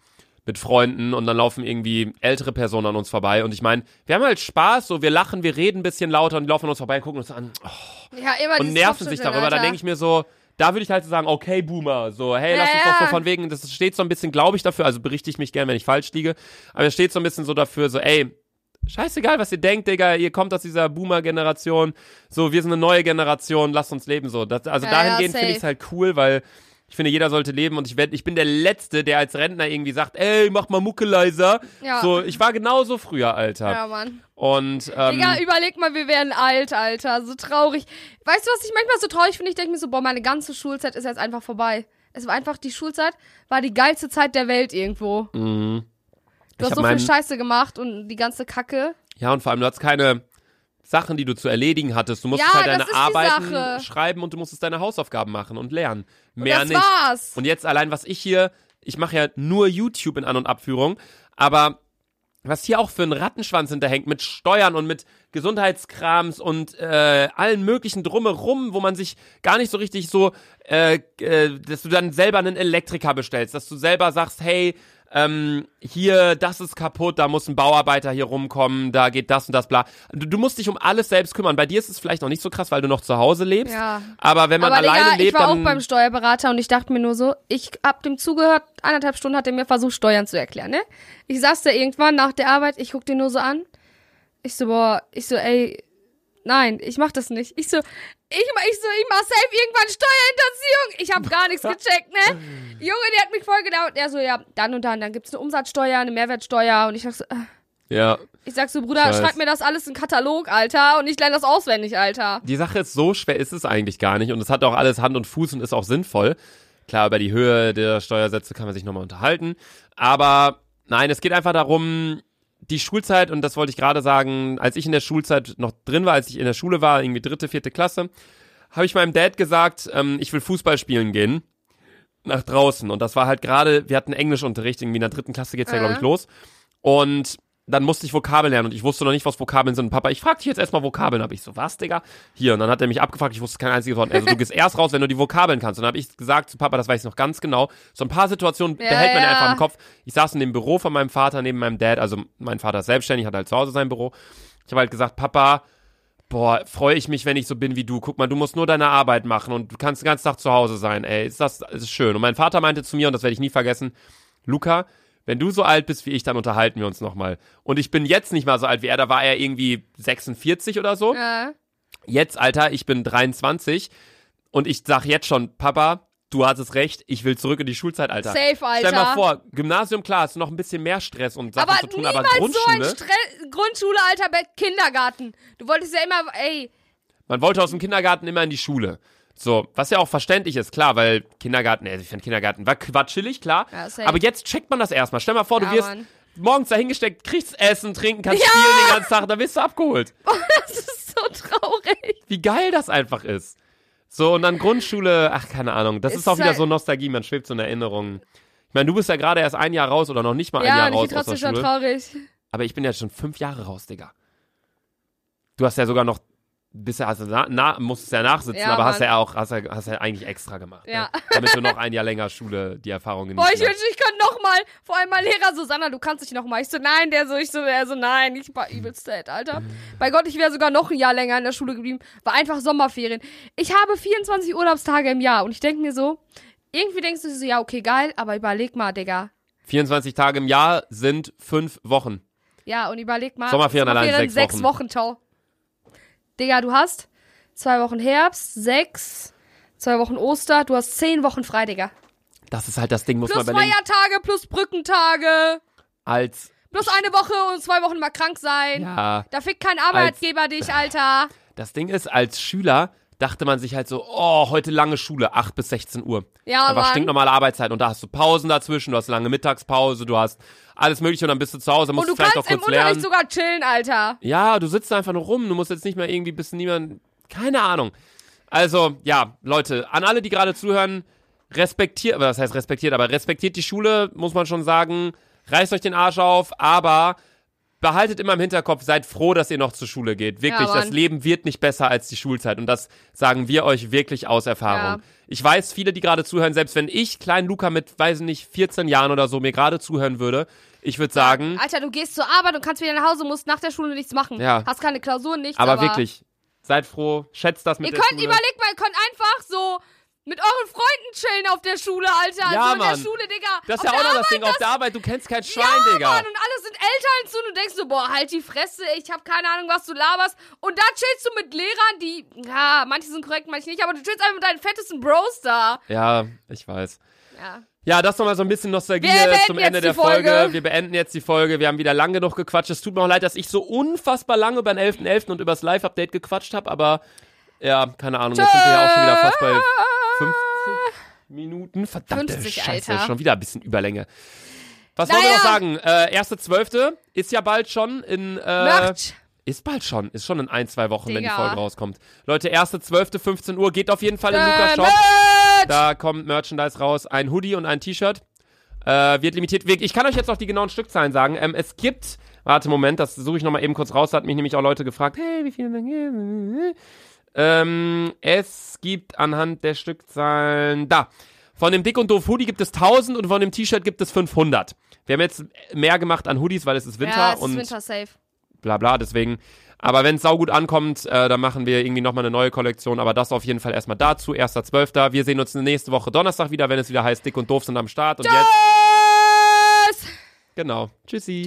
mit Freunden und dann laufen irgendwie ältere Personen an uns vorbei und ich meine, wir haben halt Spaß, so wir lachen, wir reden ein bisschen lauter und die laufen an uns vorbei und gucken uns an oh, ja, immer und nerven sich darüber. Dann Alter. denke ich mir so, da würde ich halt so sagen, okay, Boomer, so, hey, Ja, lass uns doch so von wegen, das steht so ein bisschen, glaube ich, dafür, also berichte ich mich gern, wenn ich falsch liege, aber es steht so ein bisschen so dafür, so, ey, scheißegal, was ihr denkt, Digga, ihr kommt aus dieser Boomer-Generation, so, wir sind eine neue Generation, lasst uns leben, so. Das, also Ja, dahingehend ja, finde ich es halt cool, weil Ich finde, jeder sollte leben und ich, werd, ich bin der Letzte, der als Rentner irgendwie sagt, ey, mach mal Mucke leiser. Ja. So, ich war genauso früher, Alter. Ja, Mann. Und ähm, Digga, überleg mal, wir werden alt, Alter. So traurig. Weißt du, was ich manchmal so traurig finde? Ich denke mir so, boah, meine ganze Schulzeit ist jetzt einfach vorbei. Es war einfach, die Schulzeit war die geilste Zeit der Welt irgendwo. mh. Du Ich hast so viel Scheiße gemacht und die ganze Kacke. Ja, und vor allem, du hast keine Sachen, die du zu erledigen hattest. Du musstest Ja, halt deine Arbeiten schreiben und du musstest deine Hausaufgaben machen und lernen. Und Mehr das nicht. war's. Und jetzt allein, was ich hier, ich mache ja nur YouTube in An- und Abführung, aber was hier auch für ein Rattenschwanz hinterhängt mit Steuern und mit Gesundheitskrams und äh, allen möglichen drumherum, wo man sich gar nicht so richtig so, äh, äh, dass du dann selber einen Elektriker bestellst, dass du selber sagst, hey, ähm, hier, das ist kaputt, da muss ein Bauarbeiter hier rumkommen, da geht das und das, bla. Du, du musst dich um alles selbst kümmern. Bei dir ist es vielleicht noch nicht so krass, weil du noch zu Hause lebst. Ja. Aber wenn man Aber alleine Digga, lebt, ich war dann auch beim Steuerberater und ich dachte mir nur so, ich hab dem zugehört, eineinhalb Stunden hat er mir versucht, Steuern zu erklären, ne? Ich saß da irgendwann nach der Arbeit, ich guck den nur so an. Ich so, boah, ich so, ey, nein, ich mach das nicht. Ich so, ich, mach- ich so, ich mach safe irgendwann Steuerhinterziehung. Ich hab gar nichts gecheckt, ne? Junge, der hat mich voll gedauert. Er so, ja, dann und dann, dann gibt's eine Umsatzsteuer, eine Mehrwertsteuer und ich sag so, äh, ja. ich sag so, Bruder, schreib mir das alles in Katalog, Alter, und ich lerne das auswendig, Alter. Die Sache ist, so schwer ist es eigentlich gar nicht und es hat auch alles Hand und Fuß und ist auch sinnvoll. Klar, über die Höhe der Steuersätze kann man sich nochmal unterhalten. Aber nein, es geht einfach darum, die Schulzeit, und das wollte ich gerade sagen, als ich in der Schulzeit noch drin war, als ich in der Schule war, irgendwie dritte, vierte Klasse, habe ich meinem Dad gesagt, ähm, ich will Fußball spielen gehen. Nach draußen. Und das war halt gerade, wir hatten Englischunterricht, irgendwie in der dritten Klasse geht's ja, glaube ich, Äh. los. Und dann musste ich Vokabeln lernen und ich wusste noch nicht, was Vokabeln sind. Und Papa, ich frag dich jetzt erstmal Vokabeln. Hab ich so, was, Digga? Hier. Und dann hat er mich abgefragt, ich wusste kein einziges Wort. Also du gehst erst raus, wenn du die Vokabeln kannst. Und dann habe ich gesagt zu Papa, das weiß ich noch ganz genau. So ein paar Situationen Ja, behält man ja einfach im Kopf. Ich saß in dem Büro von meinem Vater neben meinem Dad. Also mein Vater ist selbstständig, hat halt zu Hause sein Büro. Ich habe halt gesagt, Papa, boah, freue ich mich, wenn ich so bin wie du. Guck mal, du musst nur deine Arbeit machen und du kannst den ganzen Tag zu Hause sein. Ey, ist das ist schön. Und mein Vater meinte zu mir, und das werde ich nie vergessen, Luca, wenn du so alt bist wie ich, dann unterhalten wir uns nochmal. Und ich bin jetzt nicht mal so alt wie er, da war er irgendwie 46 oder so. Ja. Jetzt, Alter, ich bin 23 und ich sag jetzt schon, Papa, du hattest recht, ich will zurück in die Schulzeit, Alter. Safe, Alter. Stell mal vor, Gymnasium, klar, hast du noch ein bisschen mehr Stress und Sachen Aber zu tun, aber so ein Grundschule, Grundschule, Alter, bei Kindergarten. Du wolltest ja immer, ey, man wollte aus dem Kindergarten immer in die Schule. So, was ja auch verständlich ist, klar, weil Kindergarten, also ich finde Kindergarten war quatschelig, klar. Ja, aber jetzt checkt man das erstmal. Stell mal vor, du Ja, wirst Mann. morgens dahingesteckt, kriegst Essen, trinken, kannst Ja! spielen den ganzen Tag, dann wirst du abgeholt. das ist so traurig. Wie geil das einfach ist. So, und dann Grundschule, ach, keine Ahnung, das ist, Ist auch wieder so Nostalgie, man schwebt so in Erinnerungen. Ich meine, du bist ja gerade erst ein Jahr raus oder noch nicht mal ein Ja, Jahr raus bin aus der trotzdem schon Schule. traurig. Aber ich bin ja schon fünf Jahre raus, Digga. Du hast ja sogar noch, bisher hast du na, na, musstest ja nachsitzen, Ja, aber hast Mann. ja auch, hast ja, hast ja eigentlich extra gemacht. Ja. Ne? Damit du noch ein Jahr länger Schule die Erfahrung Boah, ich wünschte, ich könnte noch mal. Vor allem mein Lehrer Susanna, du kannst dich noch mal. Ich so, nein, der so, ich so, er so, nein. Ich war übelst sad, Alter. Bei Gott, ich wäre sogar noch ein Jahr länger in der Schule geblieben. War einfach Sommerferien. Ich habe 24 Urlaubstage im Jahr und ich denke mir so, irgendwie denkst du so, ja, okay, geil, aber überleg mal, Digga. 24 Tage im Jahr sind fünf Wochen. Ja, und überleg mal. Sommerferien allein sechs sechs Wochen. Wochen, ciao. Digga, du hast zwei Wochen Herbst, sechs, zwei Wochen Oster, du hast zehn Wochen frei, Digga. Das ist halt das Ding, muss Plus man überlegen. Feiertage, plus Brückentage, Als, plus eine Woche und zwei Wochen mal krank sein. ja, Da fickt kein Arbeitgeber dich, Alter. das Ding ist, als Schüler dachte man sich halt so, oh, heute lange Schule, 8 bis 16 Uhr. Ja, Mann. stinknormale Arbeitszeit und da hast du Pausen dazwischen, du hast lange Mittagspause, du hast alles mögliche und dann bist du zu Hause, musst Und du vielleicht kannst im kurz Unterricht lernen. sogar chillen, Alter. Ja, du sitzt einfach nur rum, du musst jetzt nicht mehr irgendwie bis niemand, keine Ahnung. Also, ja, Leute, an alle, die gerade zuhören, respektiert, was heißt respektiert, aber respektiert die Schule, muss man schon sagen, reißt euch den Arsch auf, aber behaltet immer im Hinterkopf, seid froh, dass ihr noch zur Schule geht. Wirklich, Ja, das. Leben wird nicht besser als die Schulzeit und das sagen wir euch wirklich aus Erfahrung. Ja. Ich weiß, viele, die gerade zuhören, selbst wenn ich, kleinen Luca mit, weiß ich nicht, 14 Jahren oder so, mir gerade zuhören würde, ich würde sagen, Alter, du gehst zur Arbeit und kannst wieder nach Hause, musst nach der Schule nichts machen. Ja. Hast keine Klausuren, nichts. aber, wirklich, seid froh, schätzt das mit Ihr der könnt, Schule. überlegt mal, ihr könnt einfach so Mit euren Freunden chillen auf der Schule, Alter. Ja, also in Mann. der Schule, Digga. Das ist ja auch noch das Arbeit, Ding. Auf der Arbeit, du kennst kein Schwein, ja, Digga. Mann, und alle sind älter als du und du denkst so, boah, halt die Fresse, ich hab keine Ahnung, was du laberst. Und da chillst du mit Lehrern, die, ja, manche sind korrekt, manche nicht, aber du chillst einfach mit deinen fettesten Bros da. Ja, ich weiß. Ja. Ja, das nochmal so ein bisschen Nostalgie zum Ende der Folge. Folge. Wir beenden jetzt die Folge. Wir haben wieder lang genug gequatscht. Es tut mir auch leid, dass ich so unfassbar lange über den 11.11. und über das Live-Update gequatscht habe, aber ja, keine Ahnung, jetzt sind wir ja auch schon wieder fast bei 50 Minuten. Verdammte 50, Scheiße, Alter. schon wieder ein bisschen Überlänge. Was wollen wir Naja. noch sagen? Äh, erste Zwölfte ist ja bald schon in... Äh, ist bald schon. Ist schon in ein, zwei Wochen, wenn die Digga. Folge rauskommt. Leute, erste Zwölfte, 15 Uhr. Geht auf jeden Fall in Äh, Lukas Shop. Merch. Da kommt Merchandise raus. Ein Hoodie und ein T-Shirt. Äh, wird limitiert. Ich kann euch jetzt auch die genauen Stückzahlen sagen. Ähm, es gibt, warte, Moment, das suche ich nochmal eben kurz raus. Da hat mich nämlich auch Leute gefragt, hey, wie viele denn hier? Ähm, es gibt anhand der Stückzahlen, da. Von dem Dick und Doof Hoodie gibt es 1000 und von dem T-Shirt gibt es 500. Wir haben jetzt mehr gemacht an Hoodies, weil es ist Winter Ja, es ist und Winter safe. bla bla, deswegen. Aber wenn es saugut ankommt, äh, dann machen wir irgendwie nochmal eine neue Kollektion. Aber das auf jeden Fall erstmal dazu. 1.12. Wir sehen uns nächste Woche Donnerstag wieder, wenn es wieder heißt, dick und doof sind am Start. Und jetzt, Tschüss. genau. Tschüssi.